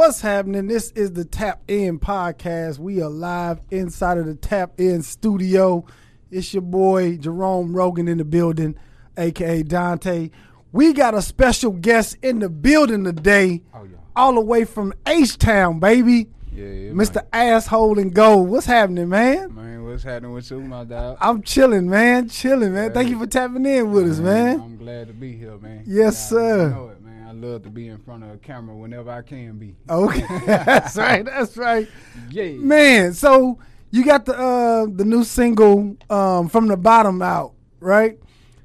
What's happening? This is the Tap In podcast. We are live inside of the Tap In studio. It's your boy Jerome Rogan in the building, aka Dante. We got a special guest in the building today, Oh yeah. all the way from H Town, baby. Yeah, yeah. Mr. Asshole and Gold. What's happening, man? Man. man, what's happening with you, my dog? I'm chilling, man. Chilling, man. Thank you for tapping in with us, man. I'm glad to be here, man. Yes, Yeah, sir. Know it, man. I love to be in front of a camera whenever I can be. Okay, that's right. That's right. Yeah. Man, so you got the uh the new single um from the bottom out, right?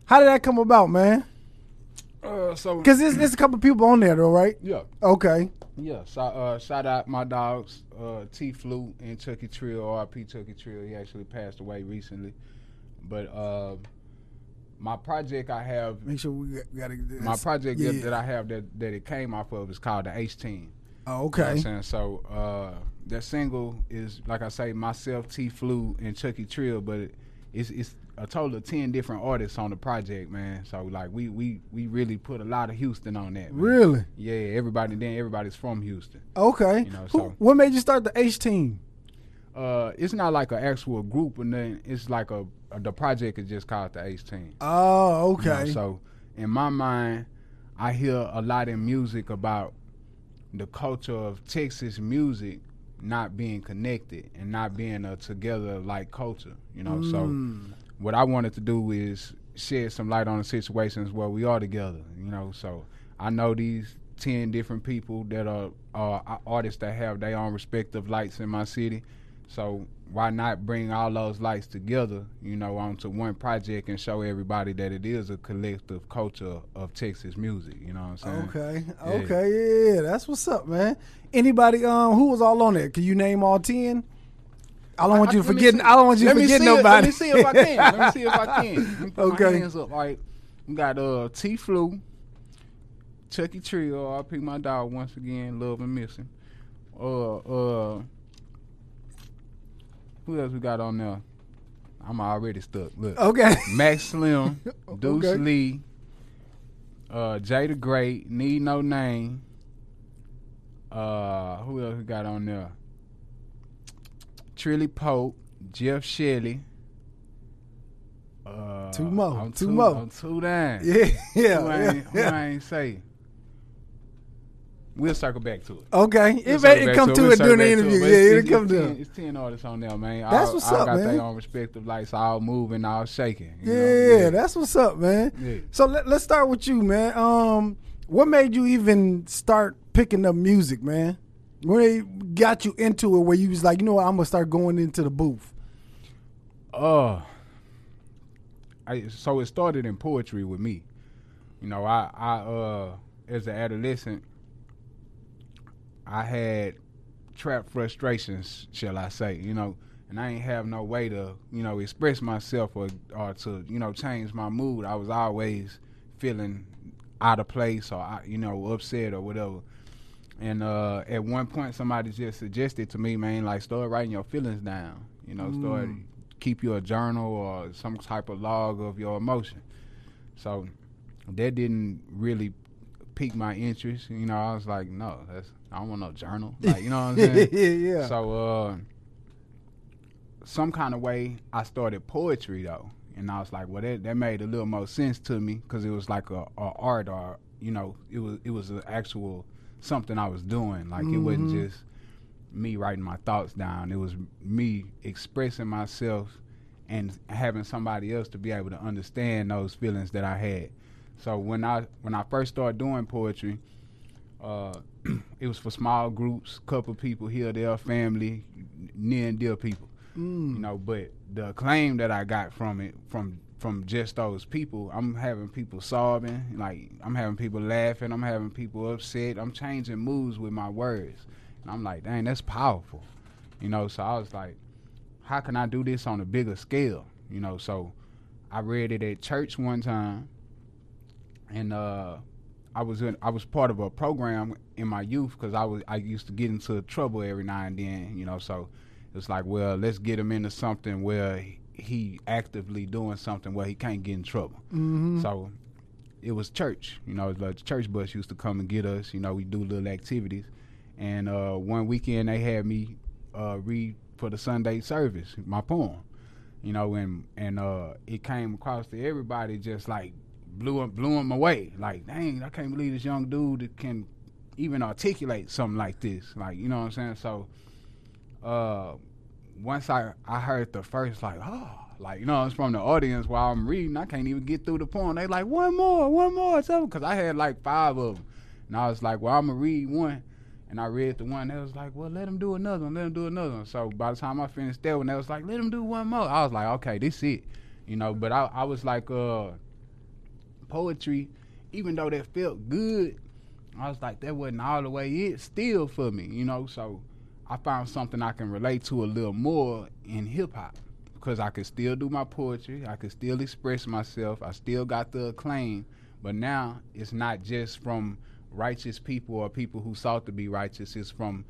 How did that come about, man? Uh, so Because there's, there's a couple people on there, though, right? yeah, Okay. yeah. So, uh, shout out my dogs, uh, T Flu and Chucky Trill, RP Chucky Trill. He actually passed away recently, but uh, my project I have Make sure we got to. my project yeah, that, I have that, that it came off of is called the H Team. Oh, You know okay. I'm saying? So uh, that single is like I say, myself, T Flu, and Chucky Trill, but it, it's it's a total of ten different artists on the project, man. So like we we we really put a lot of Houston on that. Man. Really? Yeah, everybody. Then everybody's from Houston. Okay. You know, Who- so- what made you start the H team? Uh, it's not like an actual group, and then it's like a the project is just called the H Team. Oh, You know, okay. so in my mind, I hear a lot in music about the culture of Texas music not being connected and not being a together like culture. You know, Mm. so what I wanted to do is shed some light on the situations where we are together. You know, so I know these ten different people that are uh, artists that have their own respective lights in my city. So why not bring all those lights together, you know, onto one project and show everybody that it is a collective culture of Texas music. You know what I'm saying? Okay. Yeah. Okay. Yeah, yeah, that's what's up, man. Anybody? Um, who was all on there? Can you name all ten? I don't want you to forget. I don't want you to forget see it- nobody. Let me see if I can. Let me see if I can. Let me put Okay. my hands up. All right. We got uh T Flu, Chucky Trill, I pick my dog once again, love and missing. Uh uh who else we got on there? I'm already stuck. Look. okay. Max Slim, Deuce Okay. Lee, uh, Jay the Great, Need No Name. Uh, who else we got on there? Trilly Pope, Jeff Shelley. Uh, Two more, I'm two two, more. I'm two down. Yeah. Yeah. Who I ain't, who yeah. I ain't say. We'll circle back to it. Okay. We'll It, it come it. to We'll it during the interview. but Yeah, it'll come to it. It's ten artists on there, man. That's all, what's all up, got man. their own respective lights, all moving, all shaking. you Yeah, know? yeah, that's what's up, man. Yeah. So let, let's start with you, man. Um, what made you even start picking up music, man? When they got you into it, where you was like, you know what, I'm gonna start going into the booth. Uh, I so it started in poetry with me. You know, I I uh as an adolescent, I had trap frustrations, shall I say? You know, and I ain't have no way to you know express myself or or to you know change my mood. I was always feeling out of place or you know upset or whatever. And uh, at one point, somebody just suggested to me, man, like start writing your feelings down. You know, start keep you a journal or some type of log of your emotion. So that didn't really pique my interest. You know, I was like, no, that's I don't want no journal. Like, you know what I'm saying? yeah, yeah. So, uh, some kind of way, I started poetry though, and I was like, well, that, that made a little more sense to me because it was like a, a art or you know, it was it was an actual something I was doing. Like it wasn't Mhm. just me writing my thoughts down. It was me expressing myself and having somebody else to be able to understand those feelings that I had. So when I when I first started doing poetry, uh, it was for small groups, couple people here, there, family, near and dear people. Mm. You know, but the claim that I got from it, from from just those people, I'm having people sobbing, like I'm having people laughing, I'm having people upset, I'm changing moods with my words, and I'm like, dang, that's powerful. You know, so I was like, how can I do this on a bigger scale? You know, so I read it at church one time, and uh, I was in, I was part of a program in my youth because I was I used to get into trouble every now and then. You know, so it's like, well, let's get him into something where he- he actively doing something where he can't get in trouble. Mhm. So it was church. You know, the church bus used to come and get us. You know, we do little activities, And uh, one weekend they had me uh, read for the Sunday service my poem, you know, and and uh, it came across to everybody just like blew him blew him away. Like, dang, I can't believe this young dude can even articulate something like this. Like, you know what I'm saying? So, uh, once I I heard the first like, oh, like you know, it's from the audience while I'm reading. I can't even get through the poem. They like one more, one more, something because I had like five of them, and I was like, well, I'm gonna read one. And I read the one that was like, well, let him do another one, let him do another one. So by the time I finished that one, they was like, let him do one more. I was like, okay, this it, you know. But I, I was like, uh, poetry, even though that felt good, I was like, that wasn't all the way it still for me, you know. So I found something I can relate to a little more in hip hop because I could still do my poetry, I could still express myself, I still got the acclaim, but now it's not just from righteous people or people who sought to be righteous, it's from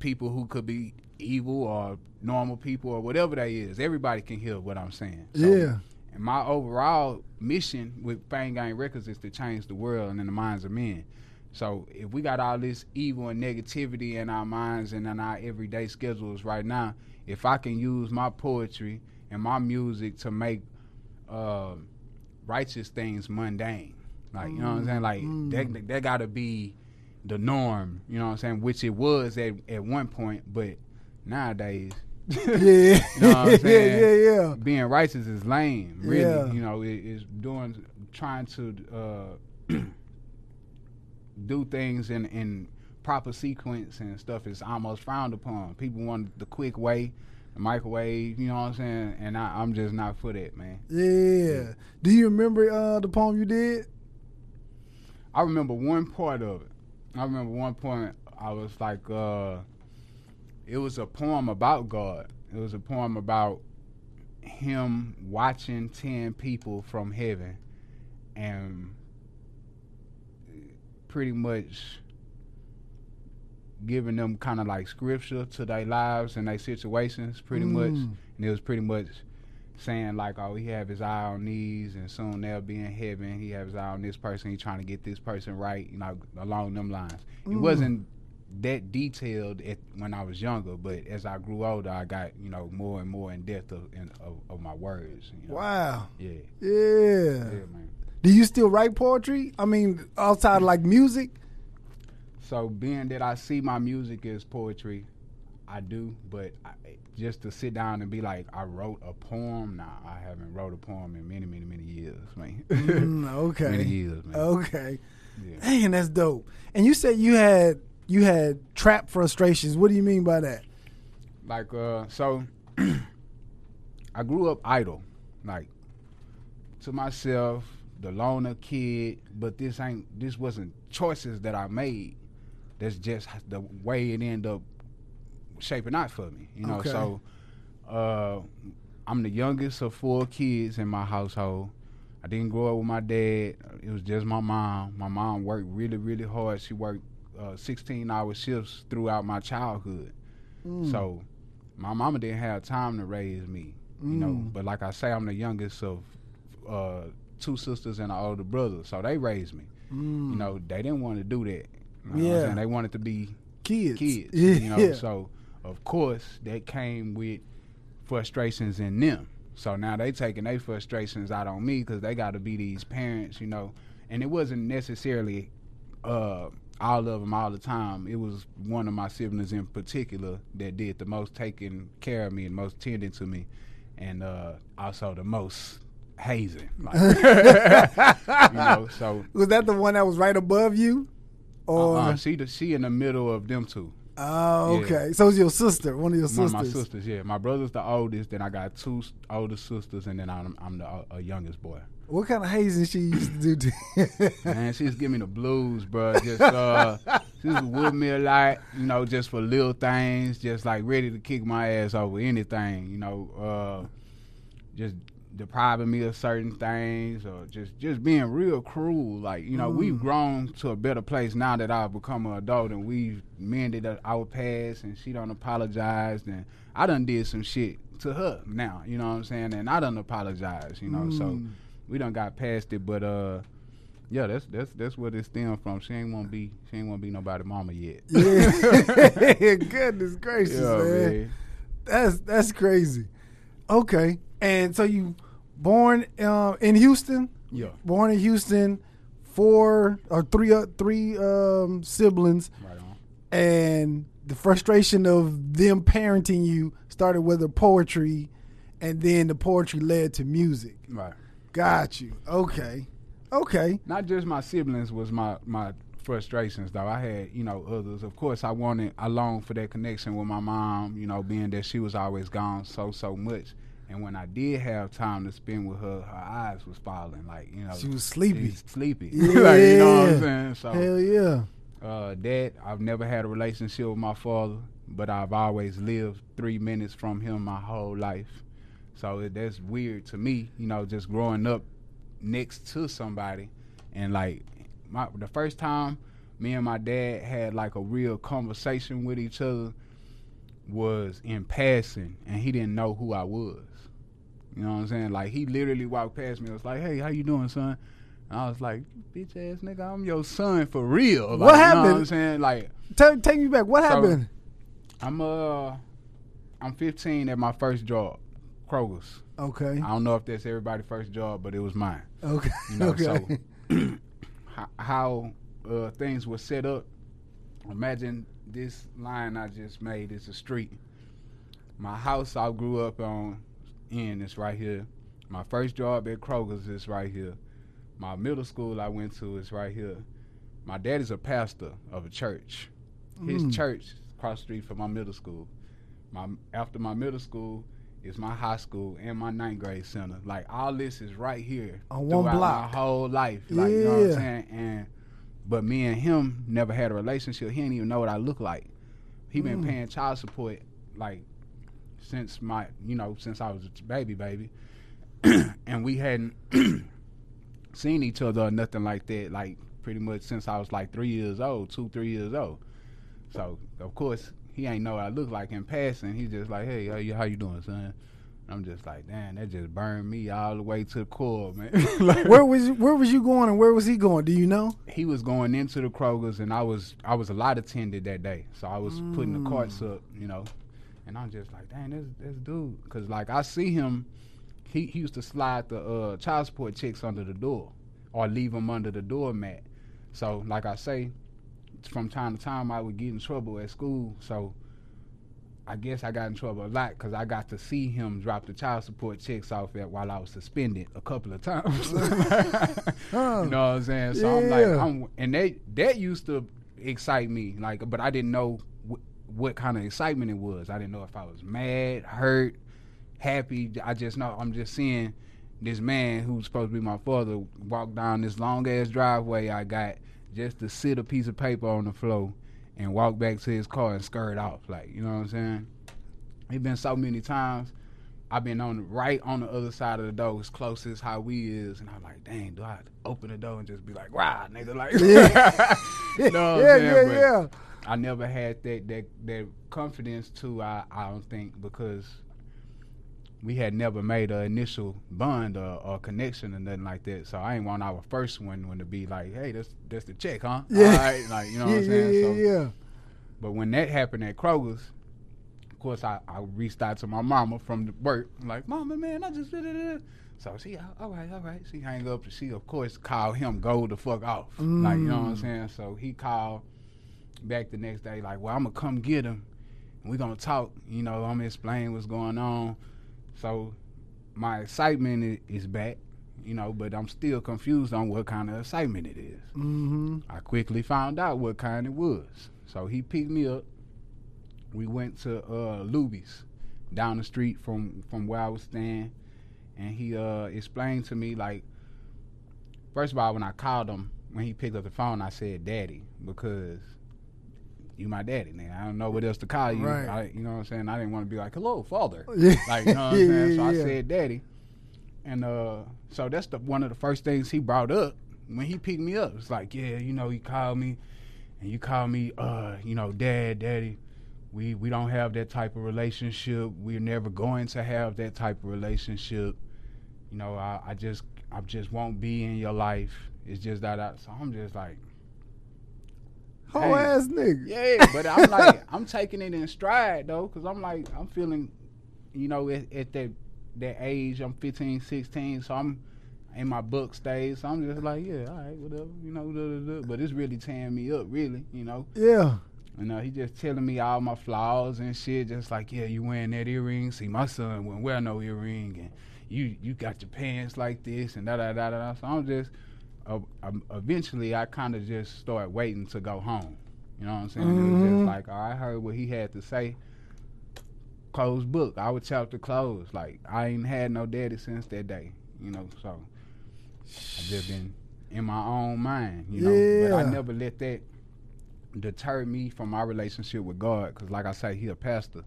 people who could be evil or normal people or whatever that is. Everybody can hear what I'm saying. So, yeah. And my overall mission with Fame Gang Records is to change the world and in the minds of men. So if we got all this evil and negativity in our minds and in our everyday schedules right now, if I can use my poetry and my music to make uh, righteous things mundane, like you know what I'm saying, like Mm. that that got to be the norm. You know what I'm saying, which it was at at one point, but nowadays. Yeah. You know what I'm yeah, yeah, yeah. being righteous is lame. Really, Yeah. you know, it, it's doing trying to uh, do things in in proper sequence and stuff is almost frowned upon. People want the quick way, the microwave. You know what I'm saying? And I, I'm just not for that, man. Yeah. Do you remember uh, the poem you did? I remember one part of it. I remember one point. I was like, uh, it was a poem about God. It was a poem about him watching ten people from heaven, and pretty much giving them kind of like scripture to their lives and their situations, pretty much. Mm. And it was pretty much saying like, oh, he have his eye on these, and soon they'll be in heaven. He have his eye on this person. He trying to get this person right, you know, along them lines. It Mm. wasn't that detailed at, when I was younger, but as I grew older, I got you know more and more in depth of, in, of, of my words. You know? Wow. Yeah, Yeah. yeah, man. Do you still write poetry? I mean, outside of like music? So being that I see my music as poetry, I do. But I, just to sit down and be like, I wrote a poem. Nah, I haven't wrote a poem in many, many, many years, man. Mm, okay. many years, man. Okay. Yeah. Dang, that's dope. And you said you had you had trap frustrations. What do you mean by that? Like, uh, so I grew up idle, like to myself, the loner kid. But this ain't. This wasn't choices that I made. That's just the way it ended up shaping out for me. You know. Okay. So, uh, I'm the youngest of four kids in my household. I didn't grow up with my dad. It was just my mom. My mom worked really, really hard. She worked uh, 16 hour shifts throughout my childhood. Mm. So my mama didn't have time to raise me, you know. Mm. But like I say, I'm the youngest of uh, two sisters and an older brother, so they raised me. Mm. You know, they didn't want to do that. You know Yeah. they wanted to be kids. kids. Yeah. You know, so of course that came with frustrations in them. So now they taking their frustrations out on me because they got to be these parents, you know. And it wasn't necessarily uh, all of them all the time. It was one of my siblings in particular that did the most taking care of me and most tending to me, and uh, also the most hazing. Like, you know, so was that the one that was right above you? Or uh, she the she in the middle of them two. oh, yeah. okay. So it's your sister, one of your One sisters. of my sisters, yeah. My brother's the oldest. Then I got two older sisters, and then I'm, I'm the uh, youngest boy. What kind of hazing she used to do? To Man, she's giving me the blues, bro. Just uh, she was with me a lot, you know, just for little things, just like ready to kick my ass over anything, you know. Uh, just depriving me of certain things, or just just being real cruel. Like you know, we've grown to a better place now that I've become an adult, and we've mended our past, and she don't apologize and I done did some shit to her now. You know what I'm saying? And I done apologized. You know, so Mm. We done got past it, but uh Yeah, that's that's that's where it stemmed from. She ain't want to be she ain't want to be nobody mama yet. Yeah. Goodness gracious, Yeah, man. man. That's that's crazy. Okay. And so you born uh, in Houston? Yeah, Born in Houston, four or three uh, three um, siblings, right on. and the frustration of them parenting you started with the poetry, and then the poetry led to music. Right. Got you. Okay. Okay. Not just my siblings was my my frustrations though. I had you know others. Of course, I wanted I longed for that connection with my mom. You know, being that she was always gone so so much. And when I did have time to spend with her, her eyes was falling. Like you know, She was sleepy. sleepy. Yeah. like, you know what I'm saying? So Hell yeah. Uh, dad, I've never had a relationship with my father, but I've always lived three minutes from him my whole life. So it, that's weird to me, you know, just growing up next to somebody, and like my the first time me and my dad had like a real conversation with each other was in passing, and he didn't know who I was. You know what I'm saying? Like he literally walked past me. and was like, "Hey, how you doing, son?" And I was like, "Bitch ass nigga, I'm your son for real." Like, What You know happened? what I'm saying? Like, Take, take me back. What So- happened? I'm uh, I'm 15 at my first job, Kroger's. Okay. I don't know if that's everybody's first job, but it was mine. Okay. You know, okay. so how, uh, things were set up. Imagine this line I just made is a street. My house I grew up on in is right here. My first job at Kroger's is right here. My middle school I went to is right here. My dad is a pastor of a church. His Mm. church is across the street from my middle school. My after my middle school is my high school and my ninth grade center. Like all this is right here On one block. my whole life. Like you know what I'm Yeah. saying? And but me and him never had a relationship. He didn't even know what I look like. He been Mm. paying child support like since my you know since I was a baby baby, and we hadn't seen each other or nothing like that. Like pretty much since I was like three years old, two three years old. So of course he ain't know what I look like in passing. He just like, hey, how you how you doing, son? I'm just like, damn, that just burned me all the way to the core, man. Like- where was you, where was you going and where was he going? Do you know? he was going into the Kroger's and I was I was a lot attended that day, so I was putting the carts Mm. up, you know, and I'm just like, damn, this this dude, because like I see him, he, he used to slide the uh, child support checks under the door or leave them under the doormat. So like I say, from time to time I would get in trouble at school, so. I guess I got in trouble a lot because I got to see him drop the child support checks off at while I was suspended a couple of times. You know what I'm saying? So I'm like, I'm, and that that used to excite me, like, but I didn't know wh- what kind of excitement it was. I didn't know if I was mad, hurt, happy. I just know I'm just seeing this man who's supposed to be my father walk down this long ass driveway I got just to sit a piece of paper on the floor and walk back to his car and skirt off. Like, you know what I'm saying? It's been so many times. I've been on the right on the other side of the door, as close as how we is, and I'm like, dang, do I open the door and just be like, wow, nigga, like, you know what yeah, I'm saying? yeah, But yeah. I never had that that that confidence too. I I don't think because we had never made an initial bond or, or connection or nothing like that. So I ain't want our first one when to be like, hey, that's that's the check, huh? Yeah. All right, like you know yeah, what I'm saying. yeah, so, yeah. but when that happened at Kroger's, of course, I, I reached out to my mama from the work, like, Mama, man, I just did it. So she, all right, all right. She hang up. She, of course, called him, go the fuck off. Like, you know what I'm Mm. saying? So he called back the next day, like, well, I'm going to come get him. And we going to talk. You know, I'm going to explain what's going on. So my excitement is back, you know, but I'm still confused on what kind of excitement it is. Mm-hmm. I quickly found out what kind it was. So he picked me up. We went to uh, Luby's down the street from from where I was staying, and he uh, explained to me like, first of all, when I called him, when he picked up the phone, I said "Daddy" because you my daddy, man. I don't know what else to call you. Right. I, you know what I'm saying? I didn't want to be like, "Hello, father." Like, you know what I'm saying? So I said daddy. And uh so that's the one of the first things he brought up when he picked me up. It's like, yeah, you know, he called me and you called me uh, you know, dad, daddy. We we don't have that type of relationship. We're never going to have that type of relationship. you know, I, I just I just won't be in your life. It's just that I, so I'm just like, Whole Hey. ass nigga. yeah, but I'm like, I'm taking it in stride though, cause I'm like, I'm feeling, you know, at, at that that age, I'm 15, 16, so I'm in my book stage. So I'm just like, yeah, all right, whatever, you know, duh, duh, duh. but it's really tearing me up, really, you know. Yeah. You know, he just telling me all my flaws and shit, just like, yeah, you wearing that earring. See, my son wouldn't wear no earring, and you you got your pants like this, and da da da da. So I'm just, uh, um, eventually, I kind of just start waiting to go home. You know what I'm saying? It was just like, oh, I heard what he had to say. Closed book. I would chapter closed. Like I ain't had no daddy since that day. You know, so I've just been in my own mind. You know, but I never let that deter me from my relationship with God. Because, like I say, He a pastor.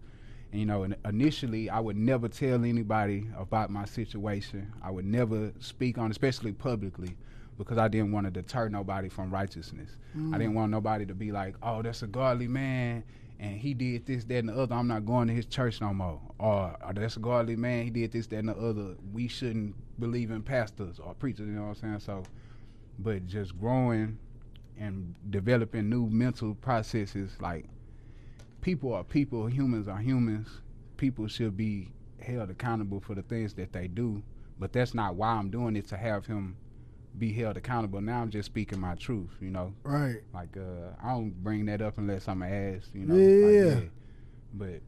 And, you know, initially, I would never tell anybody about my situation. I would never speak on, especially publicly, because I didn't want to deter nobody from righteousness. I didn't want nobody to be like, "Oh, that's a godly man." And he did this, that, and the other. I'm not going to his church no more. Or, or that's a godly man. He did this, that, and the other. We shouldn't believe in pastors or preachers. You know what I'm saying? So, but just growing and developing new mental processes like people are people humans are humans people should be held accountable for the things that they do but that's not why i'm doing it to have him be held accountable now i'm just speaking my truth you know Right. like uh i don't bring that up unless i'm asked you know Yeah. like, but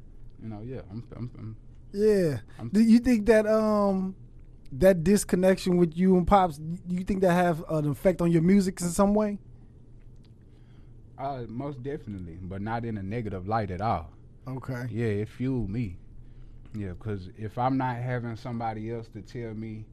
you know yeah i'm, I'm, I'm Yeah. I'm- Do you think that um that disconnection with you and pops? You think that have an effect on your music in some way? uh, most definitely but not in a negative light at all Okay. Yeah, it fueled me. Yeah, because if I'm not having somebody else to tell me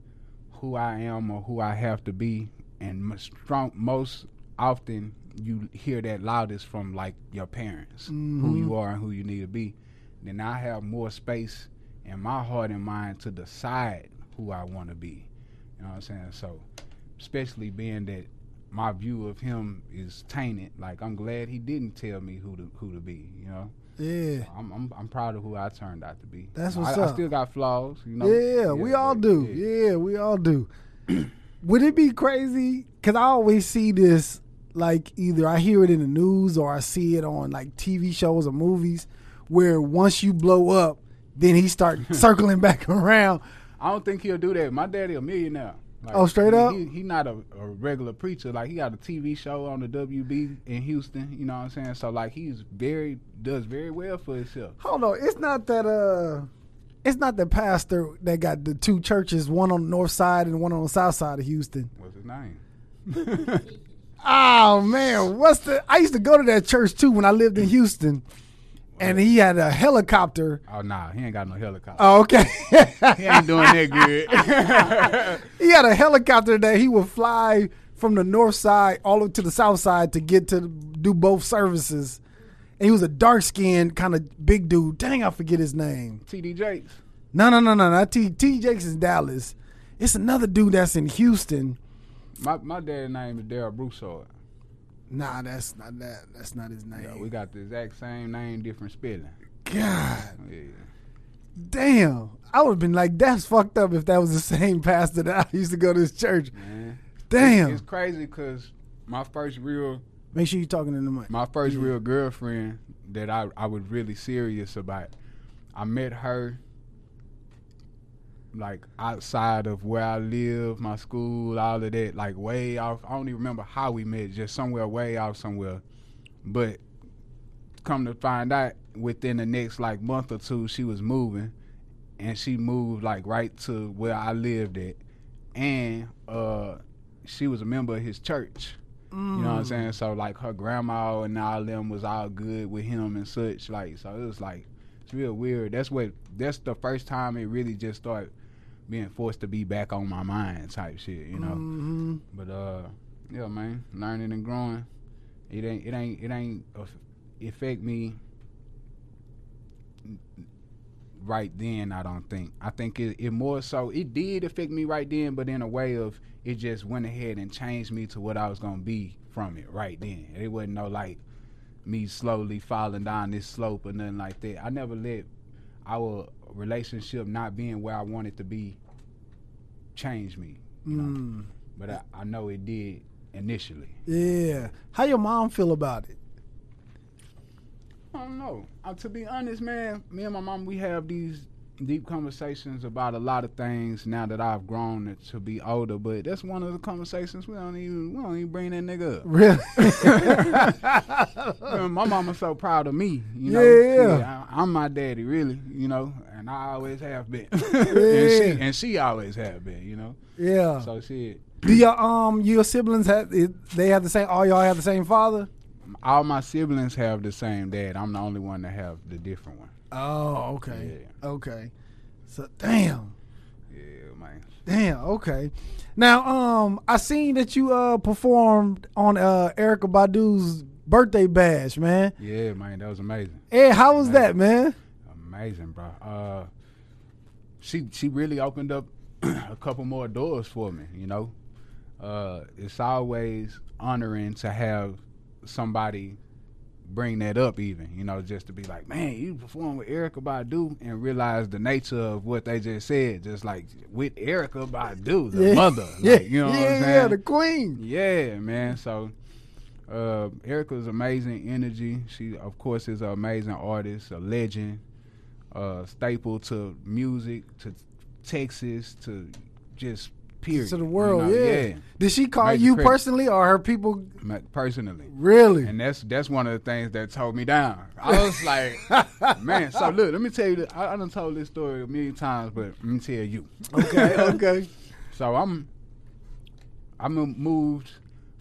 who I am or who I have to be, and strong, most often you hear that loudest from like your parents, who Mhm. you are and who you need to be, then I have more space in my heart and mind to decide who I want to be. You know what I'm saying? So, especially being that my view of him is tainted, like I'm glad he didn't tell me who to who to be. You know. Yeah. I'm, I'm I'm proud of who I turned out to be. That's I- what's I, up. still got flaws, you know. yeah, we all but, do. Yeah. we all do. Would it be crazy? Because I always see this, like either I hear it in the news or I see it on like TV shows or movies, where once you blow up, then he start circling back around. I don't think he'll do that. My daddy a millionaire. Like, Oh, straight he, up? He, he not a, a regular preacher. Like he got a TV show on the WB in Houston. You know what I'm saying? So like he's very does very well for himself. Hold on, it's not that uh, it's not the pastor that got the two churches, one on the north side and one on the south side of Houston. What's his name? Oh man, what's the? I used to go to that church too when I lived in Houston, and he had a helicopter. oh nah, he ain't got no helicopter. Oh, okay. he ain't doing that good. he had a helicopter that he would fly from the north side all the way to the south side to get to do both services. And he was a dark skinned kind of big dude. Dang, I forget his name. T.D. Jakes. No, no, no, no, no. T. T. Jakes is Dallas. It's another dude that's in Houston. My my dad's name is Daryl Broussard. Nah, that's not that. That's not his name. Yeah, we got the exact same name, different spelling. God Yeah. damn. I would have been like, that's fucked up if that was the same pastor that I used to go to his church. Man. Damn. It's crazy because my first real Make sure you're talking in the mic. my first real girlfriend that I, I was really serious about. I met her like outside of where I live, my school, all of that, like way off. I don't even remember how we met, just somewhere way off somewhere. But come to find out, within the next like month or two, she was moving, and she moved like right to where I lived at, and uh, she was a member of his church. You know what I'm saying? So like her grandma and all them was all good with him and such. Like so it was like it's real weird. That's what that's the first time it really just started being forced to be back on my mind type shit, you know. hmm But uh yeah man, learning and growing. It ain't it ain't it ain't affect me right then, I don't think. I think it, it more so it did affect me right then, but in a way of it just went ahead and changed me to what I was gonna be from it right then. It wasn't no like me slowly falling down this slope or nothing like that. I never let our relationship not being where I wanted it to be changed me. You know? Mm. But I, I know it did initially. Yeah. How your mom feel about it? I don't know. Uh, to be honest, man, me and my mom, we have these deep conversations about a lot of things now that I've grown to be older. But that's one of the conversations we don't even we don't even bring that nigga up. Really? My mama's so proud of me. You know, Yeah. Shit, I, I'm my daddy, really. You know, and I always have been. and she and she always have been. You know, yeah. so shit. Do your um your siblings have they have the same? All y'all have the same father? All my siblings have the same dad. I'm the only one that have the different one. Oh, okay, okay. So damn, Yeah, man. damn. Okay. Now, um, I seen that you uh performed on uh Erykah Badu's birthday bash, man. Yeah, man. That was amazing. Hey, how was that, man? Amazing, bro. Uh, she she really opened up a couple more doors for me. You know, uh, it's always honoring to have somebody bring that up, even you know, just to be like, man, you perform with Erykah Badu and realize the nature of what they just said, just like with Erykah Badu, the Yeah. mother. yeah, Like, you know yeah, what I'm saying? yeah, the queen. Yeah, man. So uh, Erykah's amazing energy. She, of course, is an amazing artist, a legend, uh, staple to music, to Texas, to just period. To the world, You know, yeah. Did she call Major you credit. personally or her people? Personally. Really? And that's that's one of the things that told me down. I was like, man. So look, let me tell you. This. I, I done told this story a million times, but let me tell you. okay, okay. So I'm I mo- moved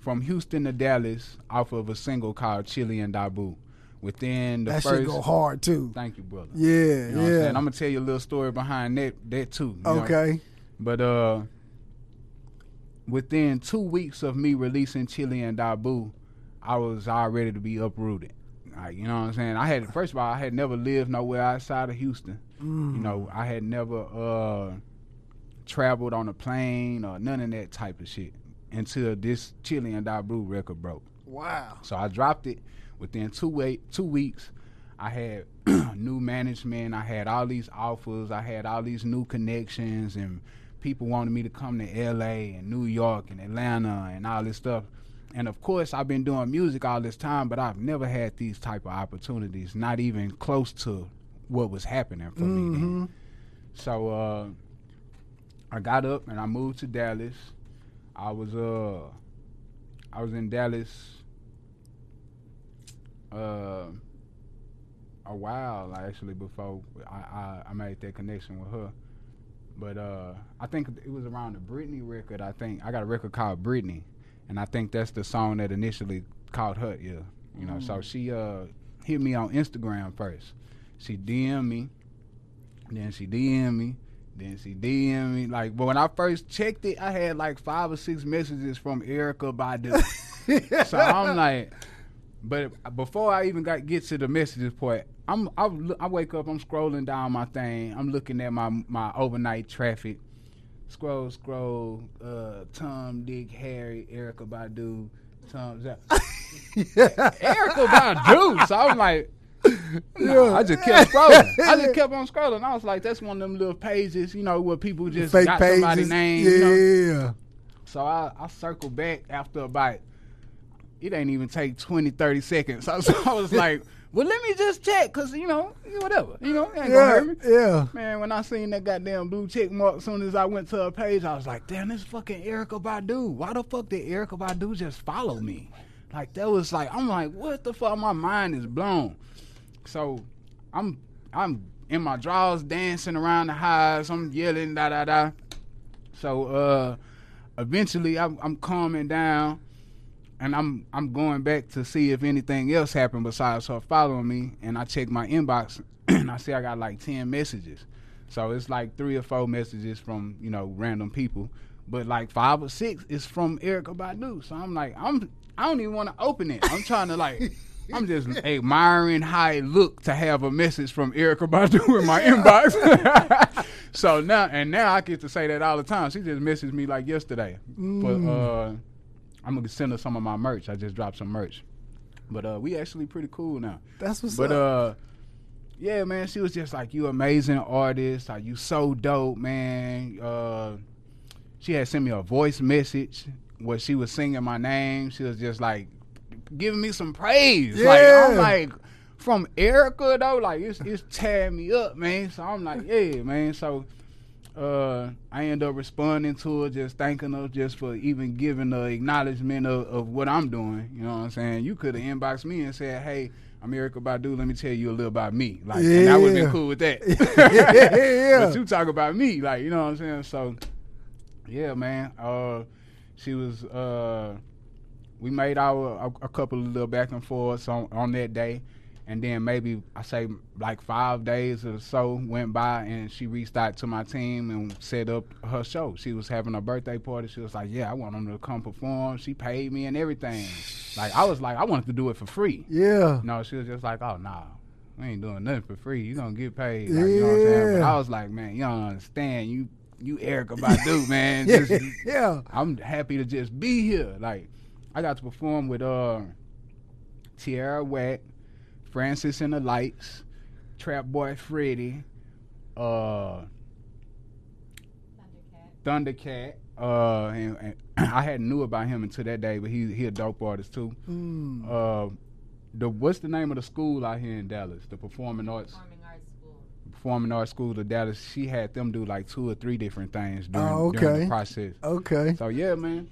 from Houston to Dallas off of a single called Chili and Dabu. Within the That first should go hard too. Thank you, brother. Yeah, You know what I'm yeah. saying? I'm gonna tell you a little story behind that that too. know? okay. But uh within two weeks of me releasing Chili and Dabu, I was all ready to be uprooted. Like, you know what I'm saying? I had first of all, I had never lived nowhere outside of Houston. Mm. You know, I had never uh traveled on a plane or none of that type of shit until this Chili and Dabu record broke. Wow. So I dropped it within two wait two weeks. I had new management. I had all these offers. I had all these new connections, and people wanted me to come to L.A. and New York and Atlanta and all this stuff. And of course, I've been doing music all this time, but I've never had these type of opportunities, not even close to what was happening for me. Then. So uh, I got up and I moved to Dallas. I was uh I was in Dallas uh a while actually before I, I, I made that connection with her. But uh I think it was around the Britney record, I think. I got a record called Britney and I think that's the song that initially caught her ear. You know, so she uh hit me on Instagram first. She DM me, then she DM me, then she DM me. Like, but when I first checked it, I had like five or six messages from Erykah Badu. so I'm like, but before I even got get to the messages part, I'm I, I wake up, I'm scrolling down my thing, I'm looking at my my overnight traffic. Scroll, scroll. Uh, Tom, Dick, Harry, Erykah Badu, Tom. Erykah Badu. So I'm like, no, I just kept scrolling. I just kept on scrolling. I was like, that's one of them little pages, you know, where people just Fake got pages. somebody's name. Yeah. You know? So I, I circled back after about, it ain't even take 20, 30 seconds. So, so I was like, well, let me just check, because, you know, whatever. You know, ain't Yeah. hurt me. Yeah. Man, when I seen that goddamn blue check mark, as soon as I went to her page, I was like, damn, this fucking Erykah Badu. Why the fuck did Erykah Badu just follow me? Like, that was like, I'm like, what the fuck? My mind is blown. So, I'm I'm in my drawers dancing around the house. I'm yelling, da da da. So, uh, eventually, I'm, I'm calming down. And I'm I'm going back to see if anything else happened besides her following me. And I check my inbox and I see I got like ten messages. So it's like three or four messages from you know random people, but like five or six is from Erykah Badu. So I'm like I'm I don't even want to open it. I'm trying to like. I'm just admiring how it looked to have a message from Erykah Badu in my inbox. so now and now I get to say that all the time. She just messaged me like yesterday. But uh I'm gonna send her some of my merch. I just dropped some merch. But uh we actually pretty cool now. That's what's But up. uh yeah, man, she was just like you amazing artist, like you so dope, man. Uh she had sent me a voice message where she was singing my name. She was just like giving me some praise. Like I'm like from Erykah though, like it's it's tearing me up, man. So I'm like, yeah, man. So uh I end up responding to her, just thanking her just for even giving the acknowledgement of, of what I'm doing. You know what I'm saying? You could have inboxed me and said, Hey, I'm Erykah Badu, let me tell you a little about me. Like and I would have been cool with that. yeah. But you talk about me, like you know what I'm saying. So, yeah, man. Uh, she was. Uh, we made our a, a couple of little back and forths on on that day, and then maybe I say like five days or so went by, and she reached out to my team and set up her show. She was having a birthday party. She was like, "Yeah, I want them to come perform." She paid me and everything. Like I was like, I wanted to do it for free. yeah. No, she was just like, oh, nah, we ain't doing nothing for free. You gonna get paid. Like, You know what I'm saying? But Yeah. I was like, man, you don't understand. You you Erykah Badu, man. Just, yeah. I'm happy to just be here. Like, I got to perform with uh Tierra Whack, Francis and the Lights, Trap Boy Freddy, uh Thundercat. Uh, and, and I hadn't knew about him until that day, but he he a dope artist too. Mm. Uh, the what's the name of the school out here in Dallas? The Performing Arts Performing arts school. Performing Arts School of Dallas. She had them do like two or three different things during, Oh, during the process. Okay. So yeah, man.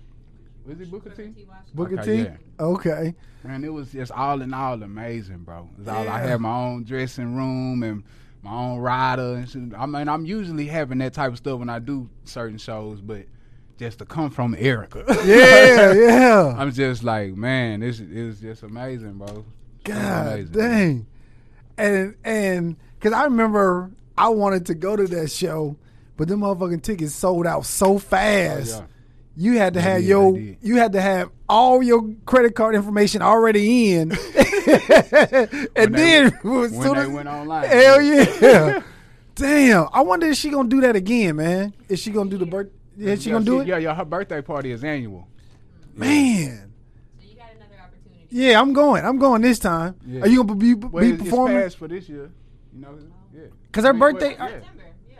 Was it Booker T? T. Washington. Booker Okay, T. yeah. Okay. Man, it was just all in all amazing, bro. It's all I Yeah. had my own dressing room and my own rider and shit. I mean, I'm usually having that type of stuff when I do certain shows, but just to come from Erykah, Yeah. yeah. I'm just like, man, this is just amazing, bro. God amazing. dang. And and because I remember I wanted to go to that show, but them motherfucking tickets sold out so fast. Oh, yeah. You had to have did, your you had to have all your credit card information already in, and they- then as when soon they as- went online. hell yeah, damn! I wonder if she gonna do that again, man. Is she gonna do the birth? Yeah, she Yeah, gonna do it, Yeah, yeah. Her birthday party is annual. man. So you got another opportunity. Yeah, I'm going. I'm going this time. Yeah. Are you gonna be, be Well, it's, it's performing? past for this year. You know, yeah. Cause her I mean, what- birthday- uh, Yeah. September. Yeah.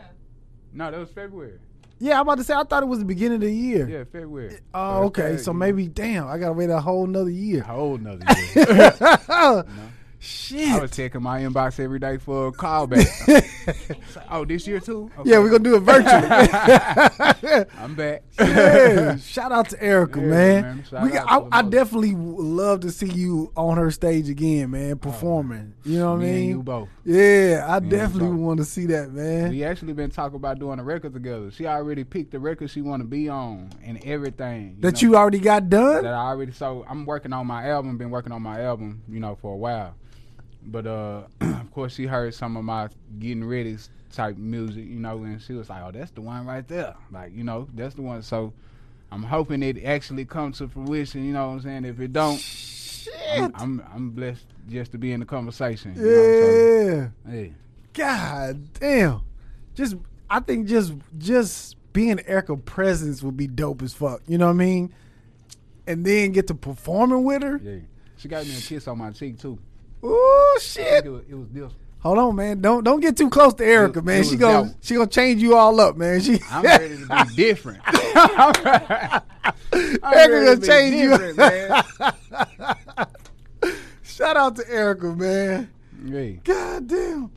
No, that was February. Yeah, I'm about to say. I thought it was the beginning of the year. Yeah, February. Oh, okay. So maybe, damn, I gotta wait a whole nother year. How old another year? Shit. I was checking my inbox every day for a callback. Oh, this year too? yeah, we're gonna do it virtually. I'm back. yeah. Shout out to Erykah, Yeah, man. man. We to I, I definitely love to see you on her stage again, man, oh, performing. You know what I Me and you mean? both. Yeah, I Me definitely want to see that, man. We actually been talking about doing a record together. She already picked the record she want to be on and everything. that know, you already got done. that I already so I'm working on my album. Been working on my album, you know, for a while. But uh, of course, she heard some of my getting ready type music, you know, and she was like, "Oh, that's the one right there." Like, you know, that's the one. So I'm hoping it actually comes to fruition. You know what I'm saying? If it don't, Shit. I'm I'm, I'm blessed just to be in the conversation. You know, yeah. hey. God damn. Just I think just just being Erykah presence would be dope as fuck. You know what I mean? And then get to performing with her. Yeah. She got me a kiss on my cheek too. Oh shit. It was, it was this. Hold on, man. Don't don't get too close to Erykah, man. She gonna she gonna change you all up, man. She I'm ready to be different. I'm Erykah ready gonna to be change you. man. Shout out to Erykah, man. Yeah. God damn.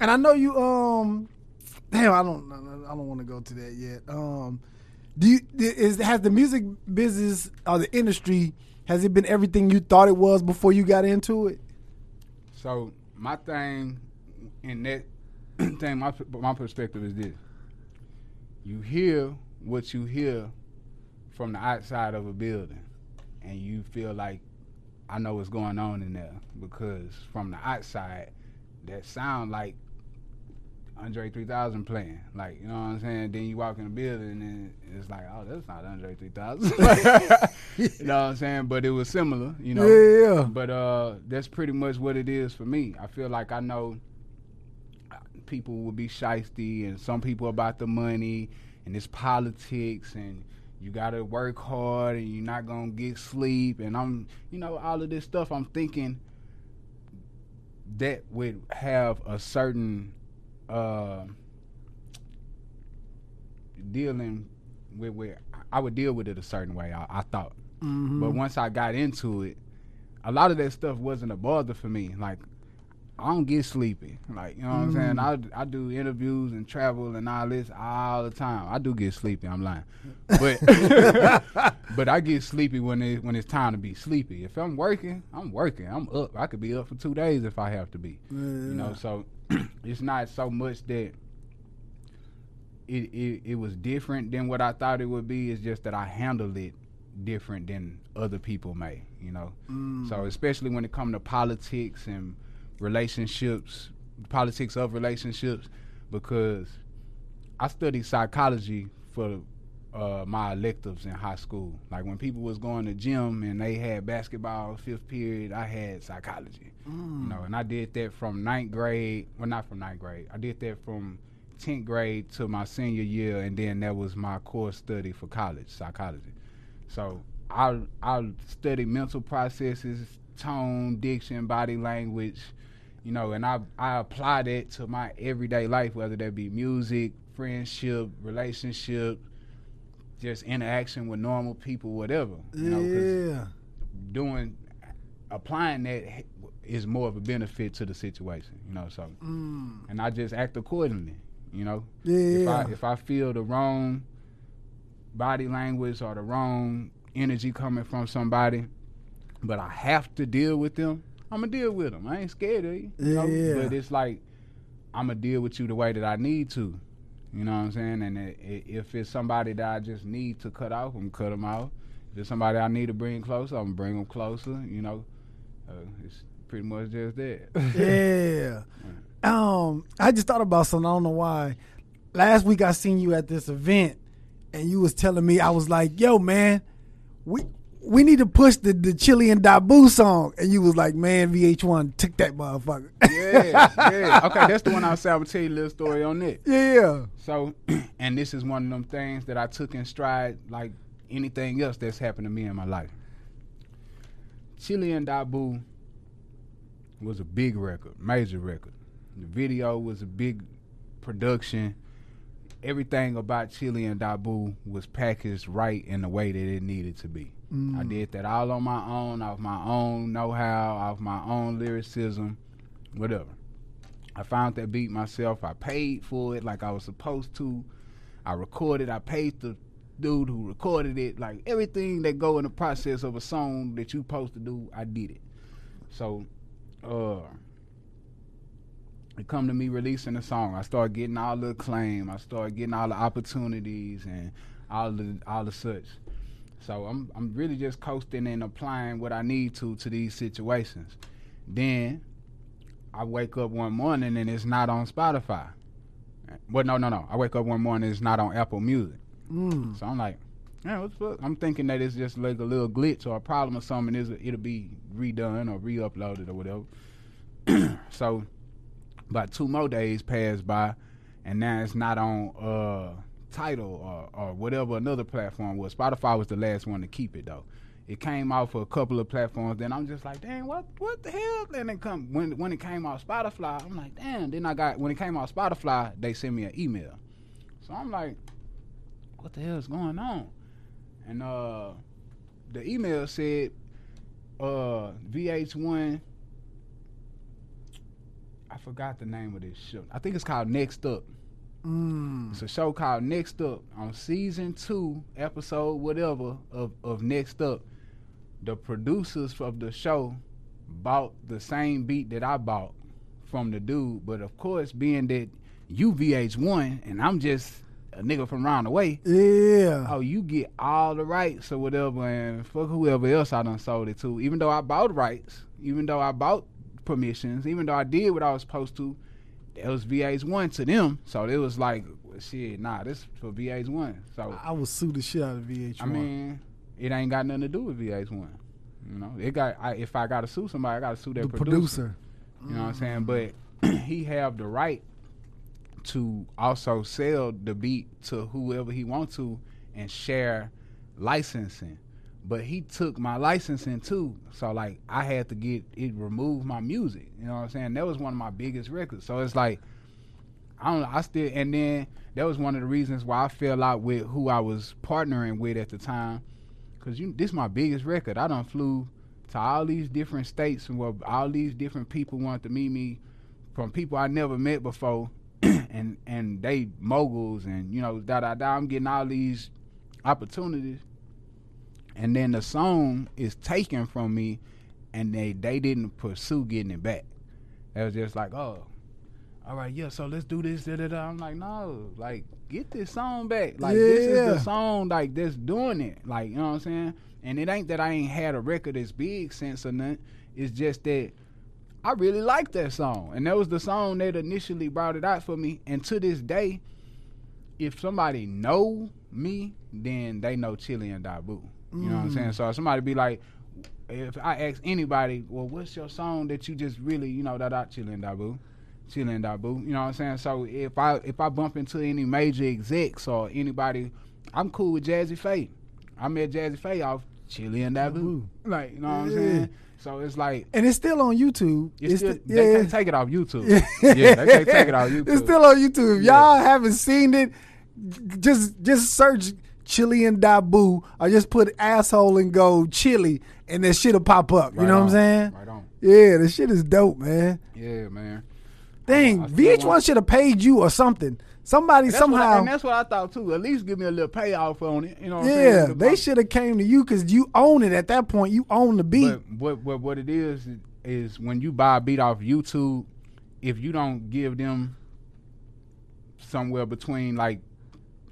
And I know you um damn, I don't I don't want to go to that yet. Um do you is has the music business or the industry has it been everything you thought it was before you got into it? So my thing in that thing, my my perspective is this: you hear what you hear from the outside of a building, and you feel like I know what's going on in there because from the outside, that sound like Andre 3000 playing. Like, you know what I'm saying? Then you walk in the building and it's like, oh, that's not Andre 3000. you know what I'm saying? But it was similar, you know. Yeah, yeah. But uh, that's pretty much what it is for me. I feel like I know uh, people will be shisty and some people about the money and it's politics and you gotta work hard and you're not gonna get sleep and I'm you know all of this stuff I'm thinking that would have a certain uh, dealing with, with I would deal with it a certain way. I, I thought, Mm-hmm. but once I got into it, a lot of that stuff wasn't a bother for me. Like I don't get sleepy. Like you know what I'm saying. I I do interviews and travel and all this all the time. I do get sleepy. I'm lying, but but I get sleepy when it when it's time to be sleepy. If I'm working, I'm working. I'm up. I could be up for two days if I have to be. You know, so it's not so much that it, it it was different than what I thought it would be. It's just that I handled it different than other people may. You know, mm. so especially when it comes to politics and relationships, politics of relationships, because I studied psychology for uh, my electives in high school. Like when people was going to gym and they had basketball fifth period, I had psychology. You know, and I did that from ninth grade. Well, not from ninth grade. I did that from tenth grade to my senior year, and then that was my core study for college, psychology. So I I study mental processes, tone, diction, body language, you know, and I I apply that to my everyday life, whether that be music, friendship, relationship, just interaction with normal people, whatever. You know, 'cause yeah. doing applying that is more of a benefit to the situation, you know. So, mm. and I just act accordingly, you know. yeah. If I if I feel the wrong body language or the wrong energy coming from somebody, but I have to deal with them, I'm gonna deal with them. I ain't scared of you, you know? Yeah. But it's like I'm gonna deal with you the way that I need to. You know what I'm saying? And i- i- if it's somebody that I just need to cut off, I'm cut them off. If it's somebody I need to bring closer, I'm gonna bring them closer. You know, uh, it's pretty much just that. Yeah. Um, I just thought about something. I don't know why. Last week I seen you at this event, and you was telling me I was like, "Yo, man, we we need to push the the Chilean Dabu song," and you was like, "Man, VH1 took that motherfucker." yeah, yeah. Okay, that's the one I was saying. I'm gonna tell you a little story on it. yeah. So, and this is one of them things that I took in stride, like anything else that's happened to me in my life. Chili and Dabu was a big record, major record. The video was a big production. Everything about Chili and Dabu was packaged right in the way that it needed to be. I did that all on my own, off my own know-how, off my own lyricism, whatever. I found that beat myself. I paid for it like I was supposed to. I recorded. I paid the dude who recorded it. Like everything that go in the process of a song that you supposed to do, I did it. So, uh, it come to me releasing a song. I start getting all the acclaim. I start getting all the opportunities and all the all the such. So I'm I'm really just coasting and applying what I need to to these situations. Then I wake up one morning and it's not on Spotify. Well, no, no, no. I wake up one morning it's not on Apple Music. Mm. So I'm like, man, what the fuck? I'm thinking that it's just like a little glitch or a problem or something. Is it'll be redone or re-uploaded or whatever. so about two more days passed by, and now it's not on uh title or, or whatever another platform was. Spotify was the last one to keep it though. It came out for a couple of platforms. Then I'm just like, damn, what what the hell? Then it come when when it came out Spotify, I'm like, damn. Then I got when it came out Spotify, they sent me an email. So I'm like, what the hell is going on? And uh, the email said, uh, VH1. I forgot the name of this show. I think it's called Next Up. Mm. It's a show called Next Up on season two, episode whatever of, of Next Up. The producers of the show bought the same beat that I bought from the dude, but of course, being that you VH1 and I'm just a nigga from around the way, Yeah. oh, you get all the rights or whatever, and fuck whoever else I done sold it to. Even though I bought rights, even though I bought permissions, even though I did what I was supposed to, that was VH1 to them. So it was like, shit, nah, this for VH1. So I would sue the shit out of VH1. I mean, it ain't got nothing to do with VH1. You know, it got. I, if I got to sue somebody, I got to sue their the producer. producer. You know what I'm saying? But he have the right to also sell the beat to whoever he wants to and share licensing. But he took my licensing too. So like I had to get it removed my music. You know what I'm saying? That was one of my biggest records. So it's like I don't. know, I still, and then that was one of the reasons why I fell out with who I was partnering with at the time, cause you this my biggest record. I done flew to all these different states and where all these different people wanted to meet me, from people I never met before, and and they moguls and you know da da da. I'm getting all these opportunities, and then the song is taken from me, and they they didn't pursue getting it back. It was just like, oh, all right, yeah, so let's do this. Da, da, da. I'm like, no, like get this song back. Like this is the song like that's doing it. Like you know what I'm saying. And it ain't that I ain't had a record as big since or nothing. It's just that I really like that song, and that was the song that initially brought it out for me. And to this day, if somebody know me, then they know Chili and Dabu. You know what I'm saying? Mm. So if somebody be like, if I ask anybody, well, what's your song that you just really, you know, that out Chili and boo, Chili and boo. You know what I'm saying? So if I if I bump into any major execs or anybody, I'm cool with Jazze Pha. I met Jazze Pha off Chili and boo. Like you know what I'm saying? So it's like And it's still on YouTube. it's still, the- they can't take it off YouTube. yeah, they can't take it off YouTube. It's still on YouTube. If Yeah. y'all haven't seen it, just just search Chili and Dabu or just put asshole and go chili and that shit'll pop up. You Right know what I'm saying? Right on. Yeah, the shit is dope, man. Yeah, man. Dang, I still VH1 want- should have paid you or something. Somebody That's what I- somehow. and that's what I thought too. At least give me a little payoff on it. You know what I'm saying? yeah, they should have came to you because you own it at that point. You own the beat. But what what what it is is when you buy a beat off YouTube, if you don't give them somewhere between like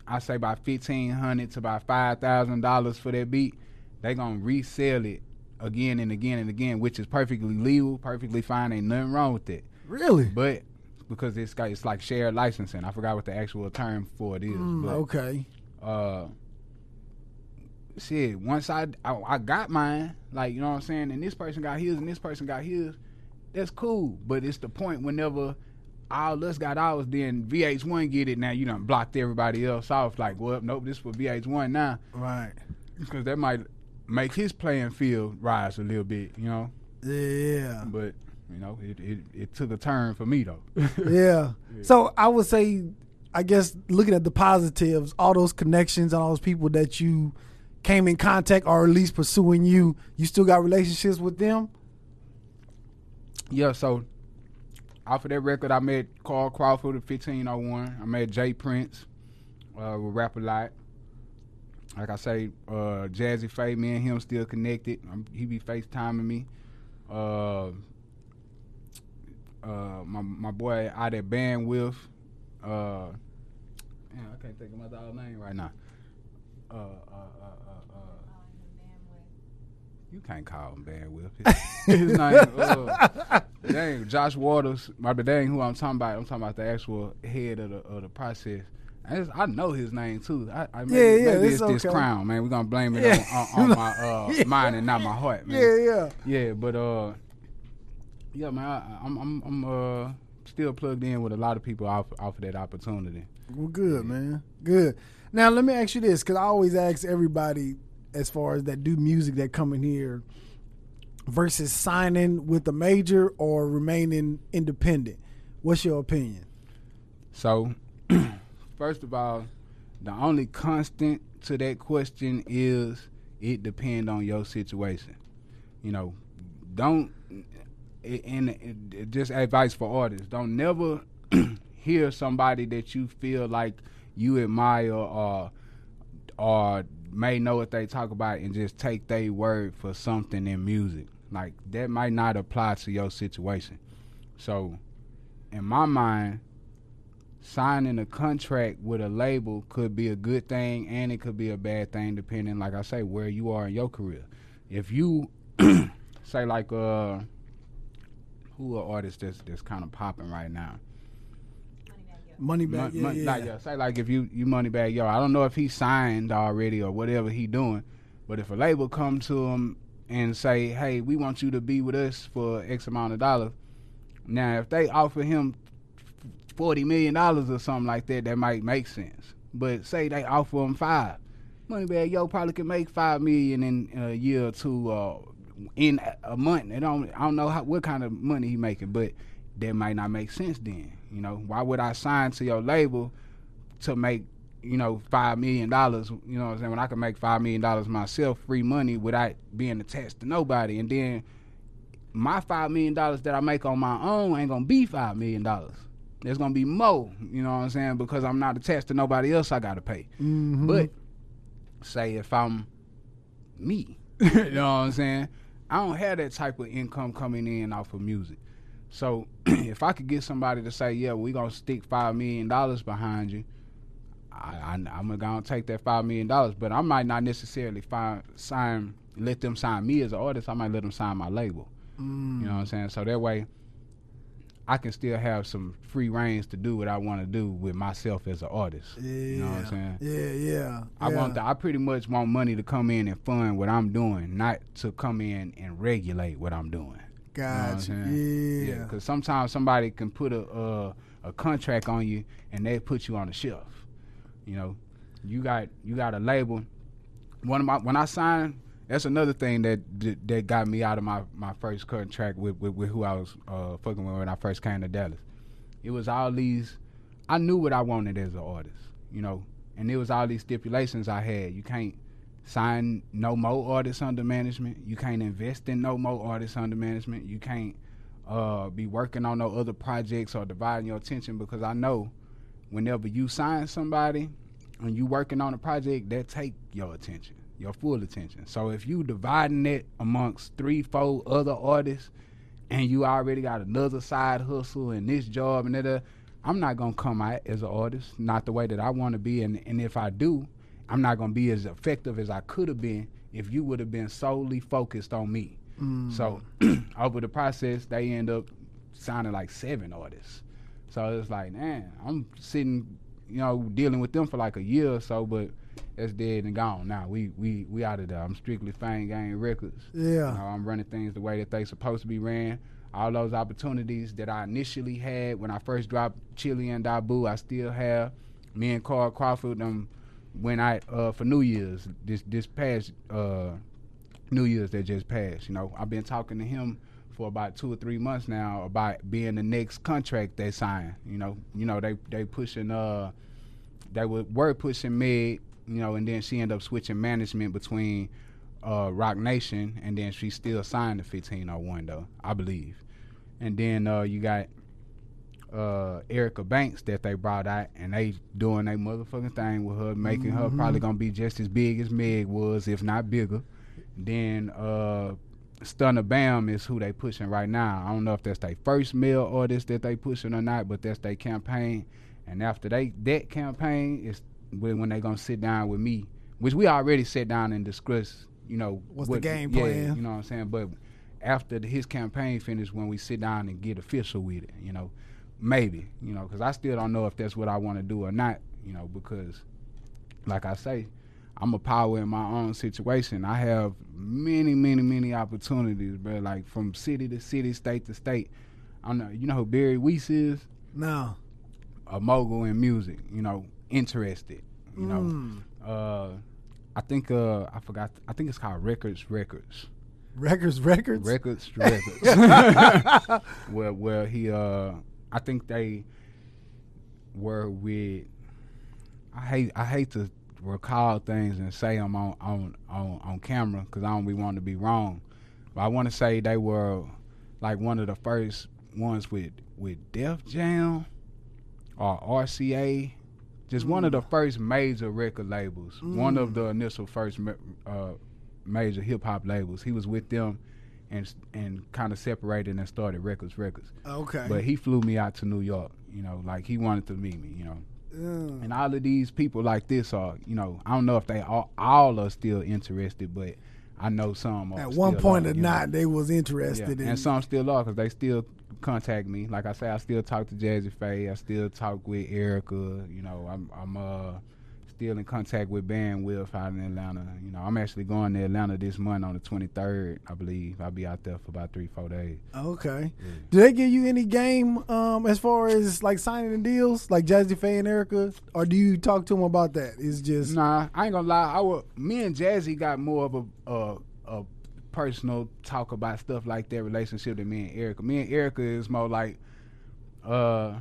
I say about fifteen hundred to about five thousand dollars for that beat, they gonna resell it again and again and again, which is perfectly legal, perfectly fine, ain't nothing wrong with it. really? But because it's got it's like shared licensing, I forgot what the actual term for it is. Mm, but okay. uh shit once I, I I got mine like you know what I'm saying and this person got his and this person got his that's cool but it's the point whenever all us got ours then VH1 get it now you done blocked everybody else off like well nope this for VH1 now Right. because that might make his playing field rise a little bit you know Yeah. but you know it it, it took a turn for me though yeah. So I would say, I guess, looking at the positives, all those connections and all those people that you came in contact or at least pursuing you, you still got relationships with them. Yeah, so off of that record, I met Carl Crawford of 1501. I met J. Prince. Uh, we rap a lot. Like I say, uh, Jazze Pha, me and him still connected. Um he be FaceTiming me. Uh, uh, my my boy out at Bandwidth. Uh, man, I can't think of my dog's name right now. Uh, uh, uh, uh, uh, you can't call him Bandwidth. His name, uh, dang, Josh Waters. My ain't who I'm talking about. I'm talking about the actual head of the of the process. I, just, I know his name too. I, I maybe, Yeah, yeah, maybe it's it's this okay. crown, man. We're gonna blame it Yeah. on, on, on my uh, Yeah. mind and not my heart, man. Yeah, yeah. Yeah, but uh, yeah, man, I, I'm I'm I'm uh still plugged in with a lot of people off off of that opportunity. Well, good, man. Good. Now, let me ask you this, because I always ask everybody, as far as that do music that come in here, versus signing with a major or remaining independent. What's your opinion? So, first of all, the only constant to that question is it depend on your situation. You know, don't and just advice for artists: don't never hear somebody that you feel like you admire or or may know what they talk about and just take their word for something in music. Like that might not apply to your situation. So, in my mind, signing a contract with a label could be a good thing and it could be a bad thing depending like I say where you are in your career. If you say like uh who are artists that's that's kind of popping right now? Money back, Mon- yeah, mon- yeah. like, yeah, say like if you you Moneybagg Yo, I don't know if he signed already or whatever he doing, but if a label come to him and say, hey, we want you to be with us for X amount of dollars, now if they offer him forty million dollars or something like that, that might make sense. But say they offer him five, Moneybagg Yo probably can make five million in a year or two, uh, in a month. I don't, I don't know how, what kind of money he making, but that might not make sense then. You know, why would I sign to your label to make, you know, five million dollars, you know what I'm saying, when I can make five million dollars myself, free money without being attached to nobody. And then my five million dollars that I make on my own ain't gonna be five million dollars. There's gonna be more, you know what I'm saying, because I'm not attached to nobody else I gotta pay. Mhm. But say if I'm me, you know what I'm saying? I don't have that type of income coming in off of music. So if I could get somebody to say, "Yeah, we're gonna stick five million dollars behind you," I, I, I'm gonna take that five million dollars. But I might not necessarily find sign let them sign me as an artist. I might let them sign my label. Mm. You know what I'm saying? So that way, I can still have some free reigns to do what I want to do with myself as an artist. yeah, You know what I'm saying? Yeah, yeah. I yeah. want the, I pretty much want money to come in and fund what I'm doing, not to come in and regulate what I'm doing. You know Gotcha. Yeah. because sometimes somebody can put a uh, a contract on you and they put you on the shelf. You know, you got you got a label. One of my when I signed, that's another thing that that, that got me out of my, my first contract with, with, with who I was uh, fucking with when I first came to Dallas. It was all these. I knew what I wanted as an artist, you know, and it was all these stipulations I had. You can't sign no more artists under management. You can't invest in no more artists under management. You can't uh, be working on no other projects or dividing your attention because I know whenever you sign somebody and you working on a project, that take your attention, your full attention. So if you dividing it amongst three, four other artists, and you already got another side hustle and this job and that, I'm not gonna come out as an artist, not the way that I want to be, and and if I do, I'm not gonna be as effective as I could have been if you would have been solely focused on me. Mm. So over the process, they end up signing like seven artists. So it's like, man, I'm sitting, you know, dealing with them for like a year or so, but that's dead and gone. Now we we we out of there. I'm strictly Fame Game Records. You Yeah. know, I'm running things the way that they supposed to be ran. All those opportunities that I initially had when I first dropped Chili and Dabu, I still have. Me and Carl Crawford um went out uh, for New Year's this this past uh, New Year's that just passed. You know, I've been talking to him for about two or three months now about being the next contract they sign. You know, you know they they pushing uh they were were pushing Meg, you know, and then she ended up switching management between uh, Roc Nation, and then she still signed the 1501 though, I believe. And then uh, you got uh, Erica Banks that they brought out, and they doing their motherfucking thing with her, making her probably gonna be just as big as Meg was, if not bigger. Then uh, Stunner Bam is who they pushing right now. I don't know if that's their first male artist that they pushing or not, but that's their campaign. And after they that campaign is when when they gonna sit down with me, which we already sat down and discussed. You know What's the game yeah, plan? You know what I'm saying? But after the, his campaign finished, when we sit down and get official with it, you know, maybe, you know, because I still don't know if that's what I want to do or not, you know, because like I say, I'm a power in my own situation. I have many, many, many opportunities, bro. Like from city to city, state to state. I know you know who Barry Weiss is, No. a mogul in music. You know, interested. You know, Mm. uh, I think uh, I forgot. I think it's called Records Records. Records, records. Records Records. well, well, he uh, I think they were with. I hate I hate to recall things and say them on on on, on camera because I don't be wanting to be wrong, but I want to say they were like one of the first ones with with Def Jam or RCA. Just one of the first major record labels. One of the initial first uh, major hip hop labels. He was with them and and kind of separated and started Records Records. Okay. But he flew me out to New York. You know, like he wanted to meet me. You know, Mm. and all of these people like this are, you know, I don't know if they all, all are still interested, but I know some are. At one point are, or know. not, they was Yeah, interested in and some still are because they still contact me. Like I say, I still talk to Jazze Pha. I still talk with Erica. You know, I'm I'm uh still in contact with Bandwidth out in Atlanta. You know, I'm actually going to Atlanta this month on the 23rd, I believe. I'll be out there for about three four days. Okay. Do they give you any game um, as far as like signing the deals, like Jazze Pha and Erica, or do you talk to them about that? It's just Nah, I ain't gonna lie. I would. Me and Jazzy got more of a a, a personal talk about stuff like that relationship than me and Erica. Me and Erica is more like uh,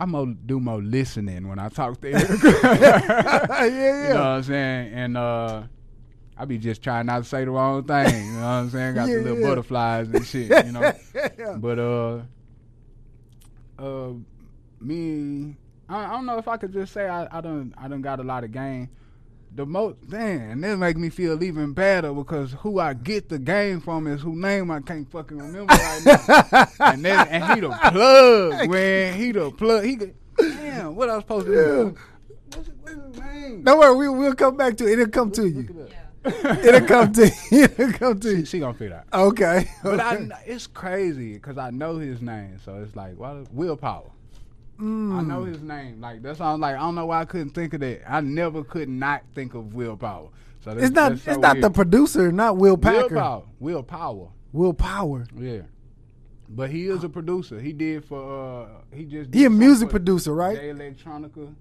I more do more listening when I talk to him. yeah, You know what I'm saying? And uh, I be just trying not to say the wrong thing. You know what I'm saying? Got Yeah, the little yeah. butterflies and shit. You know. Yeah. But uh, uh, me, I, I don't know if I could just say I, I done I done got a lot of game. The most damn, that make me feel even better because who I get the game from is who name I can't fucking remember right now. and that, and he the plug, man. He the plug. He could, damn. What I was supposed to do? What's, what's his name? Don't worry, we, we'll come back to it. It'll come to Look you. it it'll come to you. It'll come to She, you. she gonna figure it out. Okay. But I, okay. kn- it's crazy because I know his name, so it's like, why? Willpower. I Mm. know his name. Like that's why I'm like, I don't know why I couldn't think of that. I never could not think of willpower. So that's, It's not. that's so it's not the producer, not Will Packer. willpower. Willpower. Will Power. Yeah. But he is a producer. He did for uh he just He a music producer, right? Jay Electronica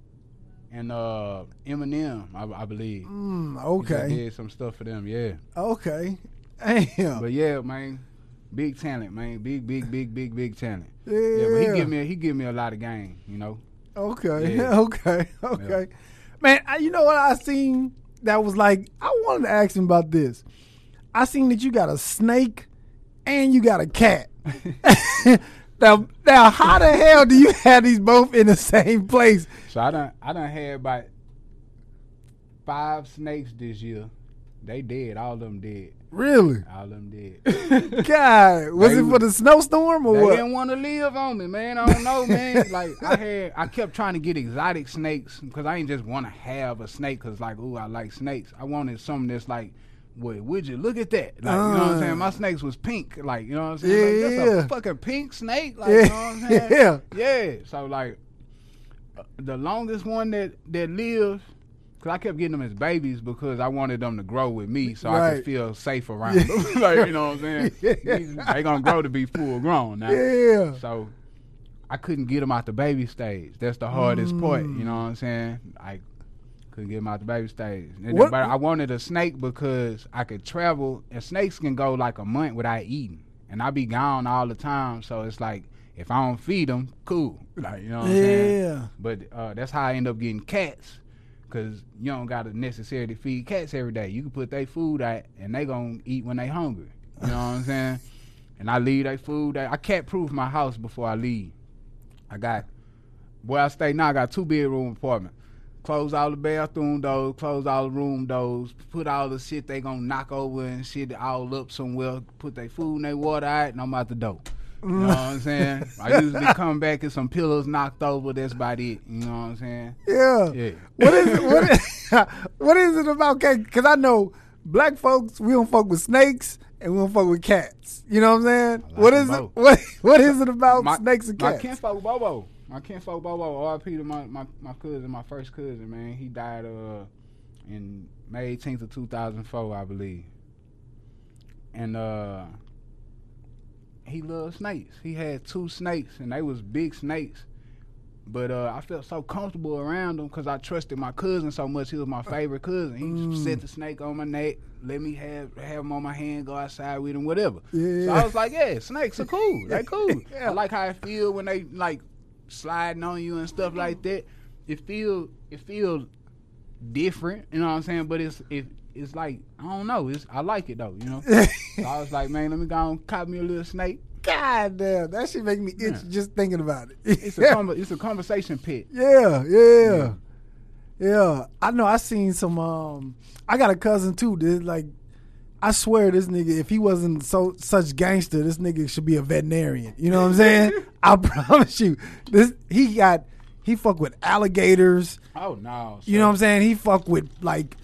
and uh Eminem, I, I believe. Mm, He okay. did some stuff for them, yeah. Okay. Damn. But yeah, man, big talent, man, big, big, big, big, big talent. Yeah. Yeah, but he give me he give me a lot of game, you know. Okay. Yeah. Okay. Okay. Man, I, you know what I seen that was like I wanted to ask him about this. I seen that you got a snake and you got a cat. now, now, how the hell do you have these both in the same place? So I don't, I don't have about five snakes this year. They dead, all of them dead, Really? all of them dead. God, was They it for the snowstorm or They what? didn't want to live on me, man. I don't know, man. like I had, I kept trying to get exotic snakes because I ain't just want to have a snake because like, ooh, I like snakes. I wanted something that's like, wait, would you look at that? Like, you know what I'm Uh. saying? My snakes was pink, like, you know what I'm saying? Like, Yeah. a fucking pink snake, like, you know what I'm saying? Yeah. yeah. So like, uh, the longest one that that lived. Cause I kept getting them as babies because I wanted them to grow with me, so I could feel safe around them. like you know what I'm saying? Yeah. They gonna grow to be full grown now. Yeah. So I couldn't get them out the baby stage. That's the hardest part. You know what I'm saying? I couldn't get them out the baby stage. But I wanted a snake because I could travel, and snakes can go like a month without eating, and I be gone all the time. So it's like if I don't feed them, cool. Like you know what I'm saying? Yeah. But uh, that's how I end up getting cats. Cause you don't gotta necessarily feed cats every day. You can put their food out and they gonna eat when they hungry. You know what I'm saying? And I leave their food. out. I cat proof my house before I leave. I got where I stay now. I got two bedroom apartment. Close all the bathroom doors, close all the room doors, put all the shit they gonna knock over and shit all up somewhere. Put their food and their water out, and I'm out the door. You know what I'm saying? I usually come back and some pillows knocked over. That's about it. You know what I'm saying? Yeah. Yeah. What is it? What is, what is it about cats? Because I know black folks, we don't fuck with snakes and we don't fuck with cats. You know what I'm saying? like what them it? What What is it about my, snakes and cats? my cats? kinfolk Bobo. My kinfolk Bobo. R.I.P. to my, my, my cousin, my first cousin, man. He died uh in May 18th of 2004, I believe. And uh he loved snakes. He had two snakes, and they was big snakes. But uh, I felt so comfortable around them because I trusted my cousin so much. He was my favorite cousin. He Mm. set the snake on my neck, let me have have him on my hand, go outside with him, whatever. So I was like, yeah, snakes are cool. They cool. Yeah. I like how it feel when they like sliding on you and stuff like that. It feel it feel different, you know what I'm saying? But it's it, it's like I don't know. It's I like it though, you know. so I was like, man, let me go and cop me a little snake. God damn, that shit make me itch Yeah. just thinking about it. It's a it's a conversation pit. Yeah, yeah, yeah. I know. I seen some. Um, I got a cousin too. That like, I swear this nigga, if he wasn't so such gangster, this nigga should be a veterinarian. You know what I'm saying? I promise you. This he got. He fuck with alligators. Oh no. You know what I'm saying? He fuck with like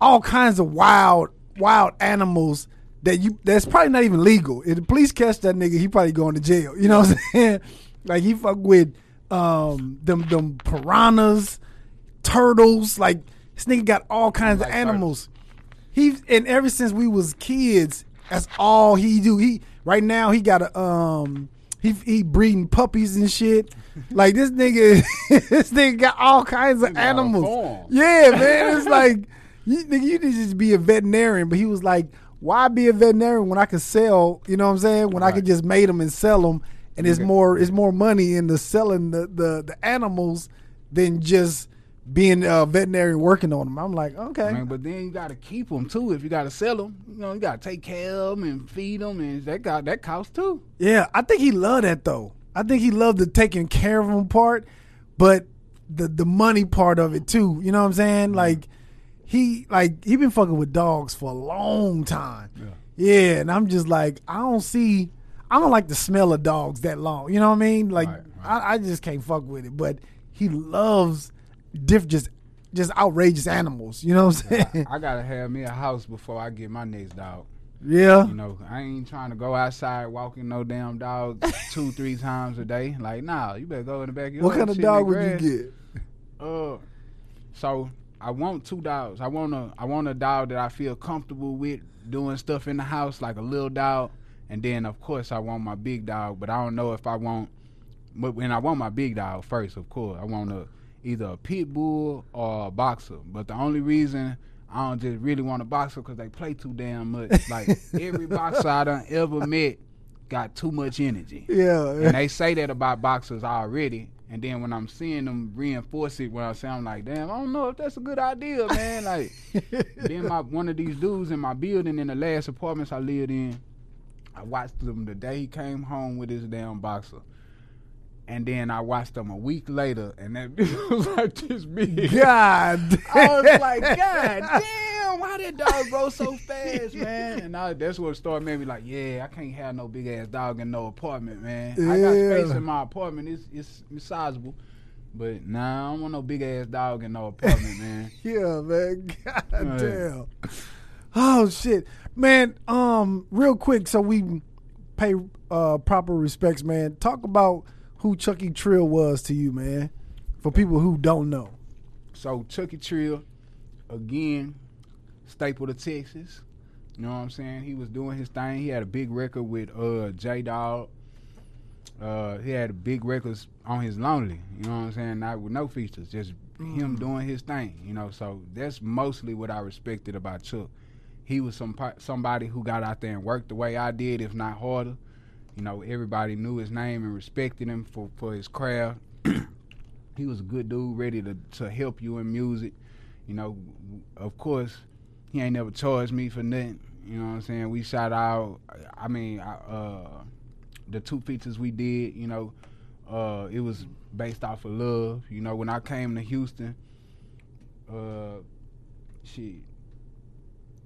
all kinds of wild, wild animals that you that's probably not even legal. If the police catch that nigga, he probably going to jail. You know what I'm saying? Like he fuck with um them them piranhas, turtles. Like this nigga got all kinds like of animals. He and ever since we was kids, that's all he do. He right now he got a um he he breeding puppies and shit. Like this nigga, this nigga got all kinds of He got a animals. Yeah, man, it's like you nigga, you need to just be a veterinarian. But he was like, why be a veterinarian when I could sell? You know what I'm saying? When I Right. could just mate them and sell them and it's more it's more money in the selling the the, the animals than just being a veterinarian working on them. I'm like, okay, I but then you got to keep them too. If you got to sell them, you know, you got to take care of them and feed them, and that got that costs too. yeah. I think he loved that though. I think he loved the taking care of them part, but the the money part of it too. You know what I'm saying? Mm-hmm. Like he like he been fucking with dogs for a long time. Yeah. Yeah, and I'm just like, I don't see, I don't like the smell of dogs that long. You know what I mean? Like, Right, I, I just can't fuck with it. But he loves diff, just, just outrageous animals. You know what I'm saying? I gotta have me a house before I get my next dog. yeah. You know, I ain't trying to go outside walking no damn dog two, three times a day. Like, nah, you better go in the backyard. What kind of dog would you get? Uh, so I want two dogs. I want a I want a dog that I feel comfortable with doing stuff in the house, like a little dog. And then of course I want my big dog, but I don't know if I want. But when I want my big dog first, of course I want a either a pit bull or a boxer. But the only reason I don't just really want a boxer because they play too damn much. Like every boxer I done ever met got too much energy Yeah. and they say that about boxers already. And then when I'm seeing them reinforce it, when I say I'm like, damn, I don't know if that's a good idea, man. Like, then my one of these dudes in my building in the last apartments I lived in, I watched him the day he came home with his damn boxer. And then I watched him a week later, and that was like this big. God. I was like, God damn, why that dog grow so fast, man? And I, that's what started made me like, yeah, I can't have no big ass dog in no apartment, man. I got space in my apartment, it's it's, it's sizable. But nah, I don't want no big ass dog in no apartment, man. yeah, man. God damn. Oh shit, man. Um, real quick, so we pay uh proper respects, man. Talk about who Chucky Trill was to you, man. For people who don't know. So Chucky Trill, again, staple to Texas. You know what I'm saying? He was doing his thing. He had a big record with uh J Dog. Uh, he had a big records on his lonely. You know what I'm saying? Not with no features, just him doing his thing. You know, so that's mostly what I respected about Chuck. He was some somebody who got out there and worked the way I did, if not harder. You know, everybody knew his name and respected him for, for his craft. he was a good dude, ready to, to help you in music. You know, of course, he ain't never charged me for nothing. You know what I'm saying? We shot out. I mean, I, uh, the two features we did. You know, uh, it was based off of love. You know, when I came to Houston, uh, shit,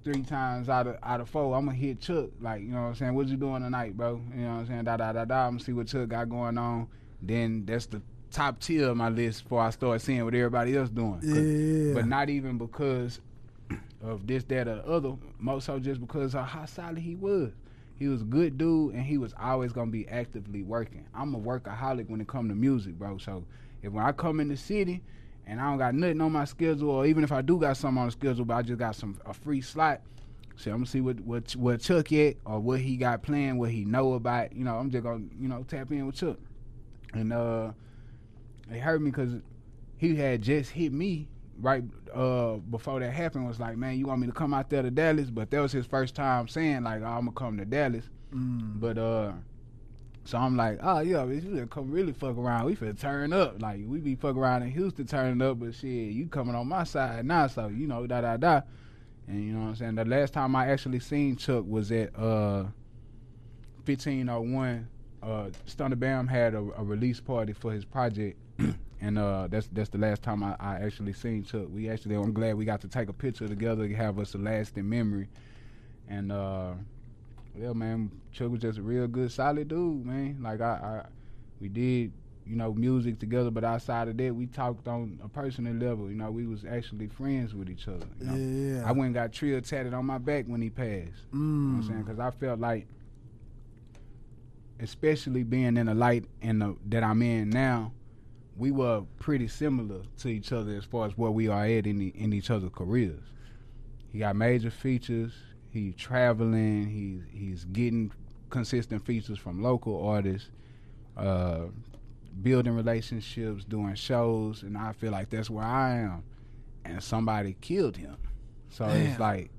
three times out of out of four, I'm gonna hit Chuck. Like, you know what I'm saying? What you doing tonight, bro? You know what I'm saying? Da da da da. I'm gonna see what Chuck got going on. Then that's the top tier of my list before I start seeing what everybody else doing. Yeah. But not even because of this, that, or the other. More so just because of how solid he was. He was a good dude, and he was always gonna be actively working. I'm a workaholic when it come to music, bro. So if when I come in the city and I don't got nothing on my schedule, or even if I do got something on the schedule, but I just got some a free slot, so I'm gonna see what what what Chuck at or what he got planned, what he know about. You know, I'm just gonna you know tap in with Chuck, and uh, it hurt me because he had just hit me right uh before that happened was like man you want me to come out there to dallas? But that was his first time saying like oh, i'm gonna come to dallas. Mm. but uh so i'm like oh yeah you gonna come really fuck around. We finna turn up. Like we be fuck around in houston turning up but shit you coming on my side now so you know da da da. And you know what i'm saying? The last time i actually seen chuck was at uh 1501 uh Stunner Bam had a, a release party for his project and uh that's that's the last time I, I actually seen Chuck. We actually I'm glad we got to take a picture together to have us a lasting memory. And uh yeah man, Chuck was just a real good solid dude, man. Like I, I we did, you know, music together, but outside of that we talked on a personal level. You know, we was actually friends with each other. You know? Yeah. I went and got Trill tatted on my back when he passed. You know what I'm saying? Mm. Because I felt like, especially being in the light in the, that I'm in now, we were pretty similar to each other as far as where we are at in, the, in each other's careers. He got major features. He's traveling. He's he's getting consistent features from local artists, uh, building relationships, doing shows, and I feel like that's where I am. And somebody killed him, so Damn. it's like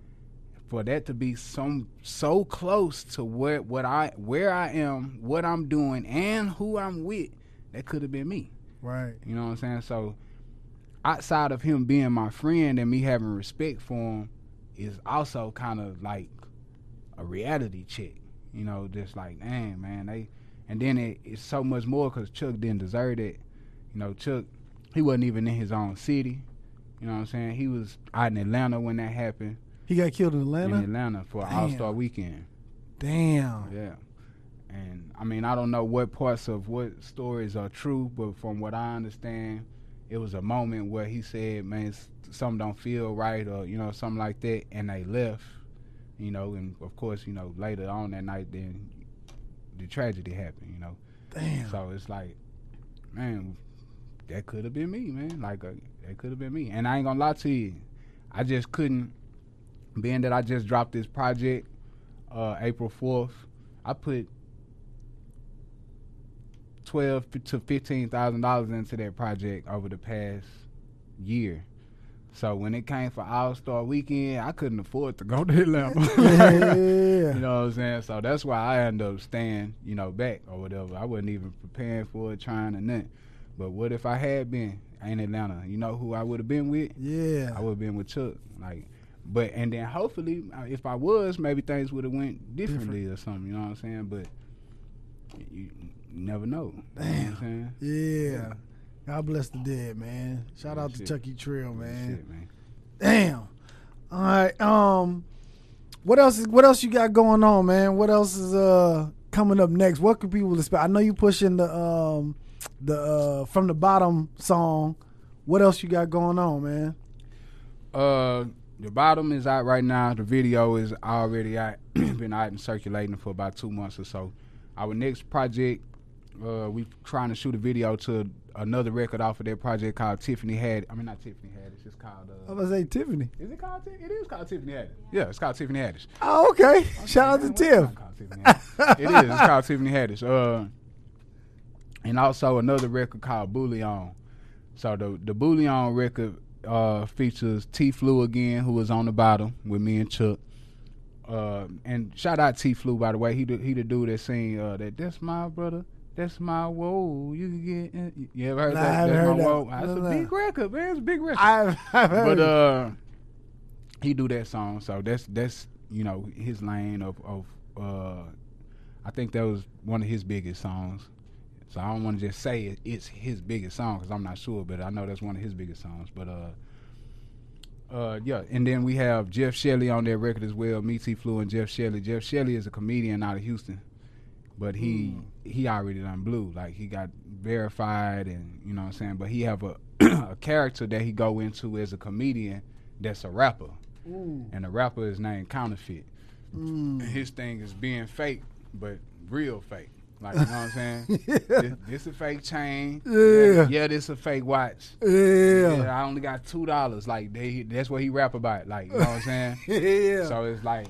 for that to be some so close to where what I where I am, what I'm doing, and who I'm with, that could have been me. Right. You know what I'm saying? So outside of him being my friend and me having respect for him is also kind of like a reality check. You know, just like, dang, man, they and then it, it's so much more because Chuck didn't deserve it. You know, Chuck, he wasn't even in his own city. You know what I'm saying? He was out in Atlanta when that happened. He got killed in Atlanta. In Atlanta for Damn. All Star Weekend. Damn. Yeah. And I mean, I don't know what parts of what stories are true, but from what I understand, it was a moment where he said, "Man, s- something don't feel right," or you know, something like that, and they left. You know, and of course, you know, later on that night, then the tragedy happened. You know, Damn. so it's like, man, that could have been me, man. Like, uh, that could have been me. And I ain't gonna lie to you, I just couldn't. Being that I just dropped this project, uh, April fourth, I put twelve to fifteen thousand dollars into that project over the past year. So when it came for All Star Weekend, I couldn't afford to go to Atlanta. Yeah. You know what I'm saying? So that's why I ended up staying, you know, back or whatever. I wasn't even preparing for it, trying to nothing. But what if I had been in Atlanta? You know who I would have been with? Yeah. I would have been with Chuck. Like, but and then hopefully, uh, if I was, maybe things would have went differently or something. You know what I'm saying? But you never know. You know what I'm saying? Yeah. God bless the dead, man. Shout out to shit. Chucky Trill, man. Shit, man. Damn. All right. Um, what else? Is, what else you got going on, man? What else is uh coming up next? What could people expect? I know you pushing the um the uh from the bottom song. What else you got going on, man? Uh, the bottom is out right now. The video is already out. Been out and circulating for about two months or so. Our next project, uh, we trying to shoot a video to another record off of that project called Tiffany Had. I mean, not Tiffany Haddish. It's just called. I Uh, was gonna say Tiffany. is it called? Ti- It is called Tiffany Haddish. Yeah, it's called Tiffany Haddish. Oh, okay. Shout out to Tiff. it is. It's called Tiffany Haddish. Uh, and also another record called Bullion. So the the Bullion record uh, features T Flu again, who was on the bottom with me and Chuck. Uh, and shout out T Flu by the way. He the, he the dude that sing uh, that. That's my brother. That's my whoa. You can get. In. You ever heard Nah, I haven't That's heard my that. whoa. That's No, a big record, man. It's a big record I've, I've heard. but uh he do that song so that's that's you know his lane of of uh i think that was one of his biggest songs so i don't want to just say it, it's his biggest song because i'm not sure but i know that's one of his biggest songs but uh uh yeah and then we have jeff shelley on that record as well me t flu and jeff shelley jeff shelley is a comedian out of houston but he he already done blew like he got verified and you know what i'm saying but he have a a character that he go into as a comedian that's a rapper Ooh. and the rapper is named counterfeit Mm. his thing is being fake but real fake like you know what i'm saying this, this a fake chain Yeah. yeah this a fake watch Yeah. yeah, I only got two dollars. Like they, that's what he rap about. Like you know what I'm saying. Yeah. So it's like,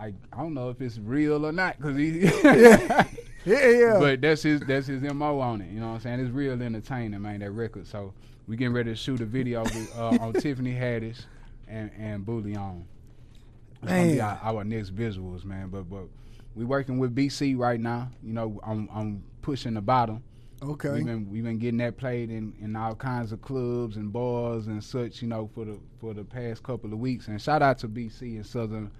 like I don't know if it's real or not because he. yeah. Yeah. Yeah. But that's his that's his mo on it. You know what I'm saying? It's real entertaining, man. That record. So we getting ready to shoot a video with, uh, on Tiffany Haddish and and Bullion. Gonna be our, our next visuals, man. But but we working with BC right now. You know, I'm I'm pushing the bottom. okay. We've been we've been getting that played in, in all kinds of clubs and bars and such, you know, for the for the past couple of weeks. And shout out to BC and Southern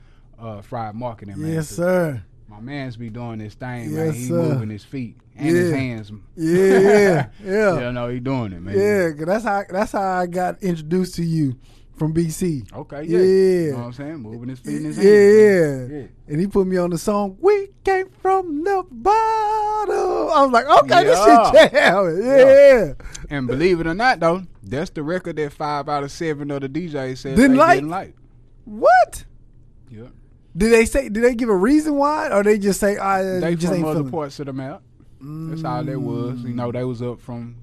uh, Fried Marketing, man. yes, sir. My man's be doing this thing, Yes, man. He sir. moving his feet and his hands. Yeah. Yeah. Yeah. yeah, no, he doing it, man. Yeah, 'cause that's how that's how I got introduced to you from BC. Okay, yeah. Yeah. You know what I'm saying? Moving his feet and his Yeah, hands. yeah. man. And he put me on the song "We Came from the Bottom." I was like, "Okay, this Yeah. shit jam." Yeah. And believe it or not, though, that's the record that five out of seven of the DJs said Didn't they like? didn't like. What? Yeah. Did they say? Did they give a reason why, or they just say, "I They just from other feeling"? parts of the map. That's all that was. You know, they was up from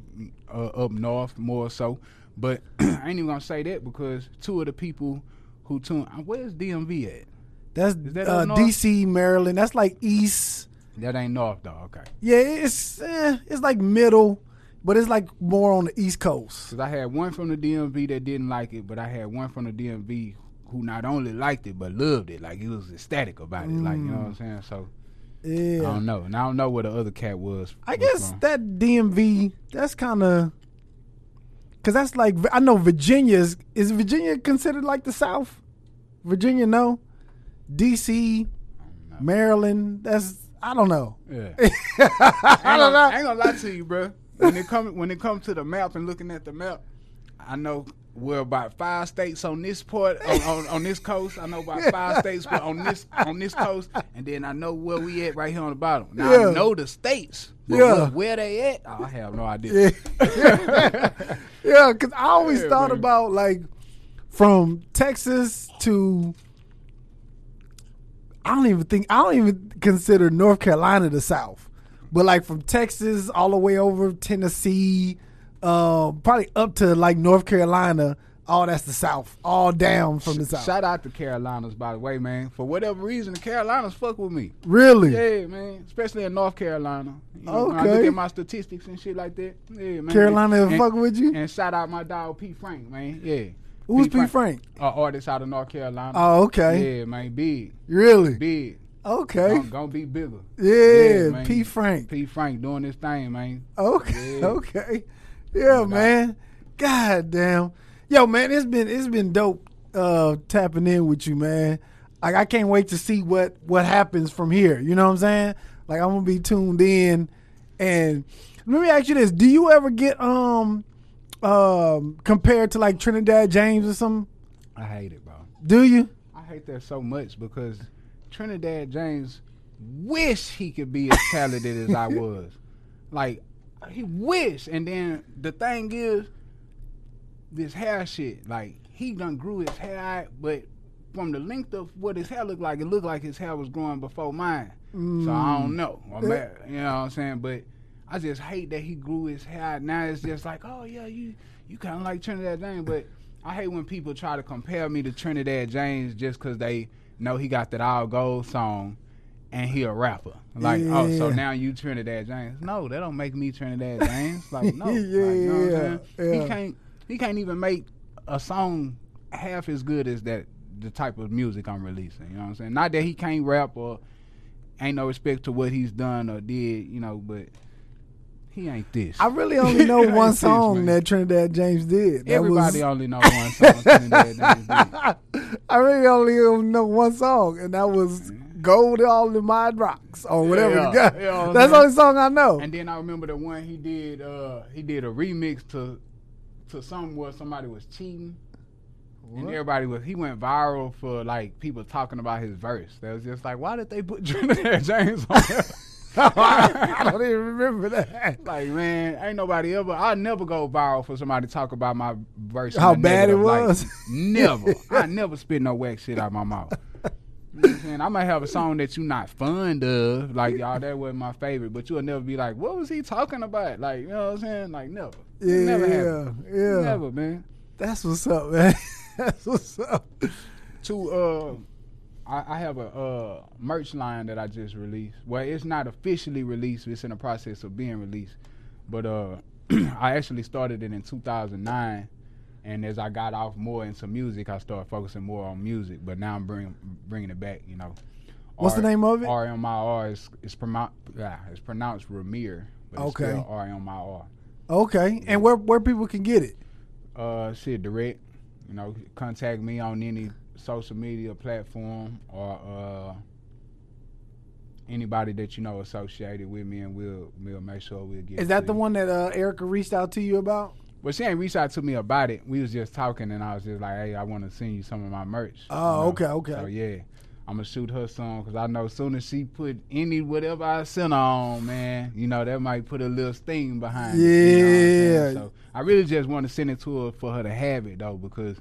uh, up north more so. But I ain't even gonna say that because two of the people who tune where's DMV at? That's that uh. DC, Maryland. That's like East. That ain't north though. Okay. Yeah, it's eh, it's like middle, but it's like more on the East Coast. Cause I had one from the DMV that didn't like it, but I had one from the DMV who not only liked it but loved it. Like he was ecstatic about it. Like you know what I'm mm. saying. So yeah. I don't know, and I don't know where the other cat was. I was guess from. that DMV, that's kind of, cause that's like I know Virginia's is Virginia considered like the South? Virginia, no. DC, Maryland, that's I don't know. Yeah. I don't gonna, know. I ain't gonna lie to you, bro. When it come when it comes to the map and looking at the map, I know we're about five states on this part on, on, on this coast. I know about five states on this on this coast, and then I know where we at right here on the bottom. Now Yeah. I know the states. But Yeah. where, they at? Oh, I have no idea. Yeah, yeah. Because I always Yeah, thought man. about like from Texas to. I don't even think I don't even consider North Carolina the South, but like from Texas all the way over Tennessee, uh, probably up to like North Carolina. All that's the South. All down from the South. Shout out to Carolinas, by the way, man. For whatever reason, the Carolinas fuck with me. really? Yeah, man. Especially in North Carolina. You know, When I Okay. look at my statistics and shit like that. Yeah, man. Carolina and, fuck with you? And shout out my dog P. Frank, man. Yeah. Who's P. Frank? An artist out of North Carolina. Oh, okay. Yeah, man. Big. Really? Big. Okay. Gonna, gonna be bigger. Yeah, man. P. Frank. P. Frank doing this thing, man. Okay, Yeah. okay, yeah, man. God damn, yo, man, it's been it's been dope uh, tapping in with you, man. Like I can't wait to see what what happens from here. You know what I'm saying? Like I'm gonna be tuned in. And let me ask you this: Do you ever get um um compared to like Trinidad James or something? I hate it, bro. Do you? I hate that so much because Trinidad James wish he could be as talented as I was. Like he wish, and then the thing is, this hair shit. Like he done grew his hair out, but from the length of what his hair looked like, it looked like his hair was growing before mine. So I don't know. Mm. Ma- you know what I'm saying? But I just hate that he grew his hair out. Now it's just like, oh yeah, you you kind of like Trinidad James, but I hate when people try to compare me to Trinidad James just because they know he got that all gold song and he a rapper. Like, oh, so now you Trinidad James? No, that don't make me Trinidad James. Like, no, like, Yeah, you know yeah, yeah. He can't. He can't even make a song half as good as that the type of music I'm releasing. You know what I'm saying? Not that he can't rap or ain't no respect to what he's done or did, you know, but he ain't this. I really only know one song man. that Trinidad James did. That Everybody was- only know one song. Trinidad James did. I really only know one song, and that was mm-hmm. "Gold All the My Rocks" or whatever. Yeah, the guy. yeah, That's the only song I know. And then I remember the one he did. Uh, he did a remix to to something where somebody was cheating, and everybody was. He went viral for like people talking about his verse. That was just like, why did they put Trinidad James on there? I don't even remember that. like man, ain't nobody ever. I never go viral for somebody to talk about my verse. How bad it negative light. was? never. I never spit no whack shit out my mouth. You know saying? I might have a song that you not fond of, like y'all. That wasn't my favorite, but you'll never be like, "What was he talking about?" Like, you know what I'm saying? Like, never. Yeah, never happened. yeah. Never, man. That's what's up, man. That's what's up. To uh, I, I have a uh merch line that I just released. Well, it's not officially released. It's in the process of being released, but uh, I actually started it in 2009. And as I got off more into music, I started focusing more on music. But now I'm bringing bringing it back. You know. What's the name of it? R M I R is is pronounced yeah, it's pronounced Ramir, but it's Okay. spelled R M I R. Okay, and where where people can get it? Uh, shit, direct. You know, contact me on any social media platform or uh, anybody that you know associated with me, and we'll we'll make sure we'll get. Is that the one that uh, Erykah reached out to you about? Well, she ain't reached out to me about it. We was just talking, and I was just like, "Hey, I want to send you some of my merch." you Oh, know? okay, okay. So yeah, I'm gonna shoot her some because I know as soon as she put any whatever I sent on, man, you know that might put a little sting behind. it, you know what I'm saying? Yeah. So I really just want to send it to her for her to have it though, because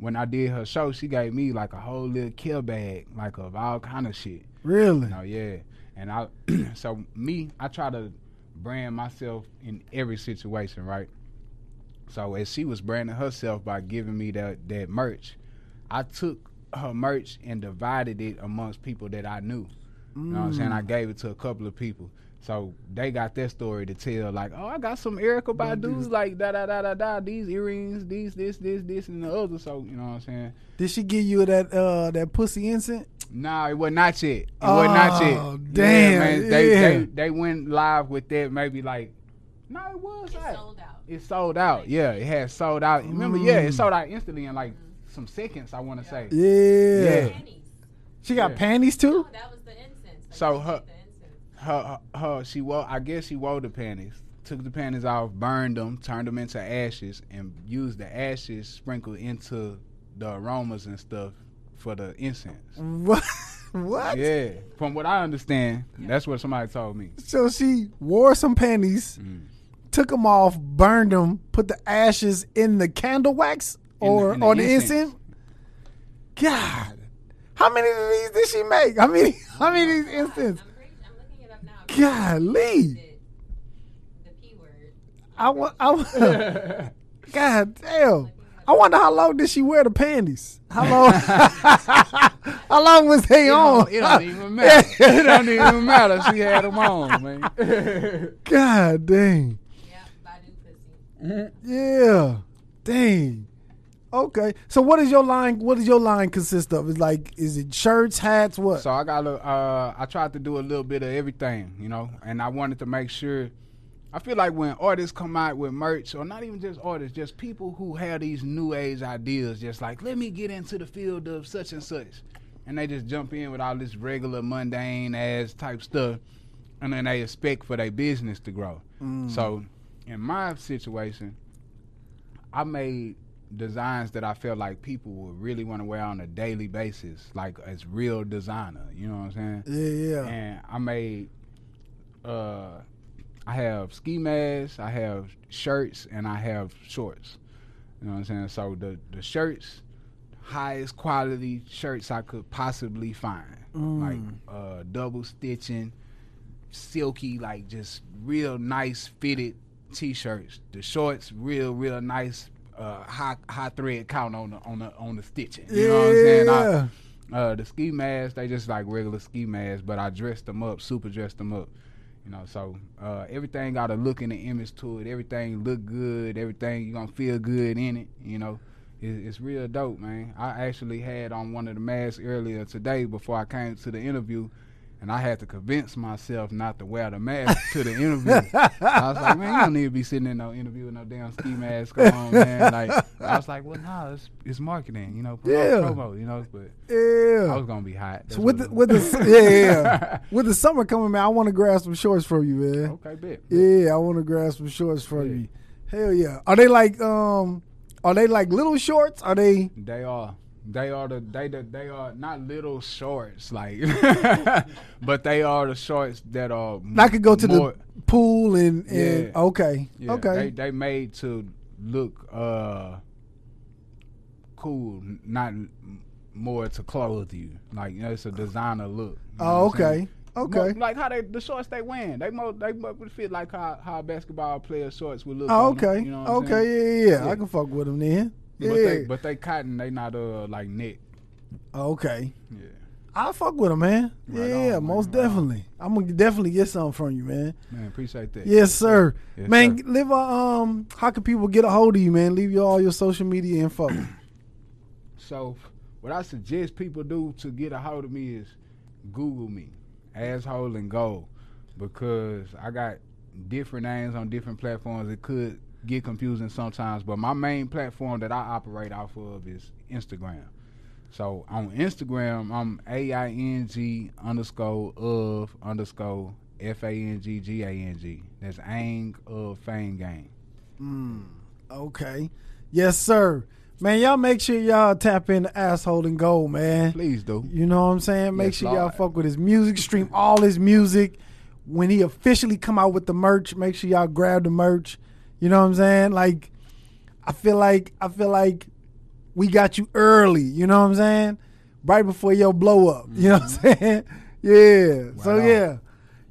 when I did her show, she gave me like a whole little kill bag, like of all kind of shit. Really? You know, yeah. And I, so me, I try to brand myself in every situation, right? So as she was branding herself by giving me that that merch, I took her merch and divided it amongst people that I knew. You know what I'm saying? I gave it to a couple of people. So they got their story to tell, like, oh, I got some Erykah Badu's like da da da da da, these earrings, these, this, this, this, and the other. So you know what I'm saying? Did she give you that uh that pussy incense? Nah, it was not yet. It was not yet. Oh, Yeah, damn, man. They, yeah. they they went live with that maybe like no, it was It like sold out. it sold out. Yeah, it had sold out. Remember, yeah, Mm. it sold out instantly in like some seconds. I want to say. Yeah. Yeah. Panties. She got Yeah. Panties too. that was the incense. Like, So her- lit the incense. her, her she wore I guess she wore the panties. Took the panties off, burned them, turned them into ashes, and used the ashes sprinkled into the aromas and stuff for the incense. What? what? Yeah, from what I understand, that's what somebody told me. So she wore some panties, Mm. took them off, burned them, put the ashes in the candle wax In the- or in the or the incense. incense. God, how many of these did she make? How many? How many of these incense? I'm, pretty, I'm looking it up now. Golly. The, the P word. I want. I want. God damn. I wonder how long did she wear the panties? How long? how long was they It on? don't, it don't even matter. it don't even matter. She had them on, man. God dang. Yeah, Yeah. Dang. Okay. So what is your line? What does your line consist of? Is like, is it shirts, hats, what? so I got a, uh, I tried to do a little bit of everything, you know, and I wanted to make sure. I feel like when artists come out with merch, or not even just artists, just people who have these new age ideas, just like let me get into the field of such and such, and they just jump in with all this regular mundane ass type stuff, and then they expect for their business to grow. So, in my situation, I made designs that I felt like people would really want to wear on a daily basis, like as real designer. You know what I'm saying? yeah, yeah. And I made, uh, I have ski masks, I have shirts, and I have shorts. You know what I'm saying? So the the shirts, highest quality shirts I could possibly find, like uh, double stitching, silky, like just real nice fitted t-shirts. The shorts, real real nice, uh, high high thread count on the on the on the stitching. You know what I'm saying? I- uh, the ski masks, they just like regular ski masks, but I dressed them up, super dressed them up. You know, so uh, everything got a look and an image to it. Everything look good. Everything you gonna feel good in it. You know, it, it's real dope, man. I actually had on one of the masks earlier today before I came to the interview, and I had to convince myself not to wear the mask to the interview. I was like, man, you don't need to be sitting in no interview with no damn ski mask on, man. Like, I was like, well, nah, it's, it's marketing, you know, promote, Yeah. promote, you know, but. Yeah. I was gonna be hot. That's So with the, with the yeah, yeah, yeah. with the summer coming, man, I want to grab some shorts from you, man. okay, bet. Yeah, I want to grab some shorts from Yeah. you. Hell yeah. Are they like um? Are they like little shorts? Are they? They are. They are the they the, they are not little shorts like, but they are the shorts that are. I could go to more, the pool and and Yeah. okay, yeah, okay. They they made to look uh cool, not more to clothe you. Like you know, it's a designer look. Oh, what I'm saying? okay, okay. More- like how they the shorts they wearing, they mo they mo- would fit like how how basketball player shorts would look. Oh, okay, you know okay, yeah, yeah, yeah. I can fuck with them then. Yeah, But they but they cotton, they not uh like knit. okay. Yeah. I'll fuck with them, man. Right yeah, on, man, most right definitely. I'm gonna definitely get something from you, man. Man, appreciate that. Yes, sir. Yes, man, sir. live a um. How can people get a hold of you, man? Leave you all your social media info. So, what I suggest people do to get a hold of me is Google me, asshole and gold, because I got different names on different platforms. It could get confusing sometimes, but my main platform that I operate off of is Instagram. So on Instagram, I'm A I N G underscore of underscore F A N G G A N G. That's Ang of Fang Gang. Mm, okay. Yes, sir. Man, y'all make sure y'all tap in the asshole and gold, man. Please do. You know what I'm saying? Make Yes, sure y'all fuck with his music, stream all his music. When he officially come out with the merch, make sure y'all grab the merch. You know what I'm saying? Like, I feel like I feel like we got you early. You know what I'm saying? Right before your blow up. You know what I'm mm-hmm. saying? Yeah. so yeah,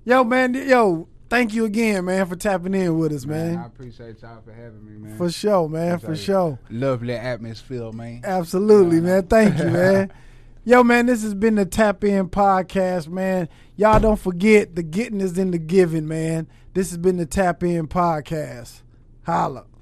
yo man, yo, thank you again, man, for tapping in with us, Man, I appreciate y'all for having me, man. For sure, man. For Appreciate sure. Lovely atmosphere, man. Absolutely, man. Thank you, man. Yo, man, this has been the Tap In Podcast, man. Y'all don't forget the getting is in the giving, man. This has been the Tap In Podcast. Holla.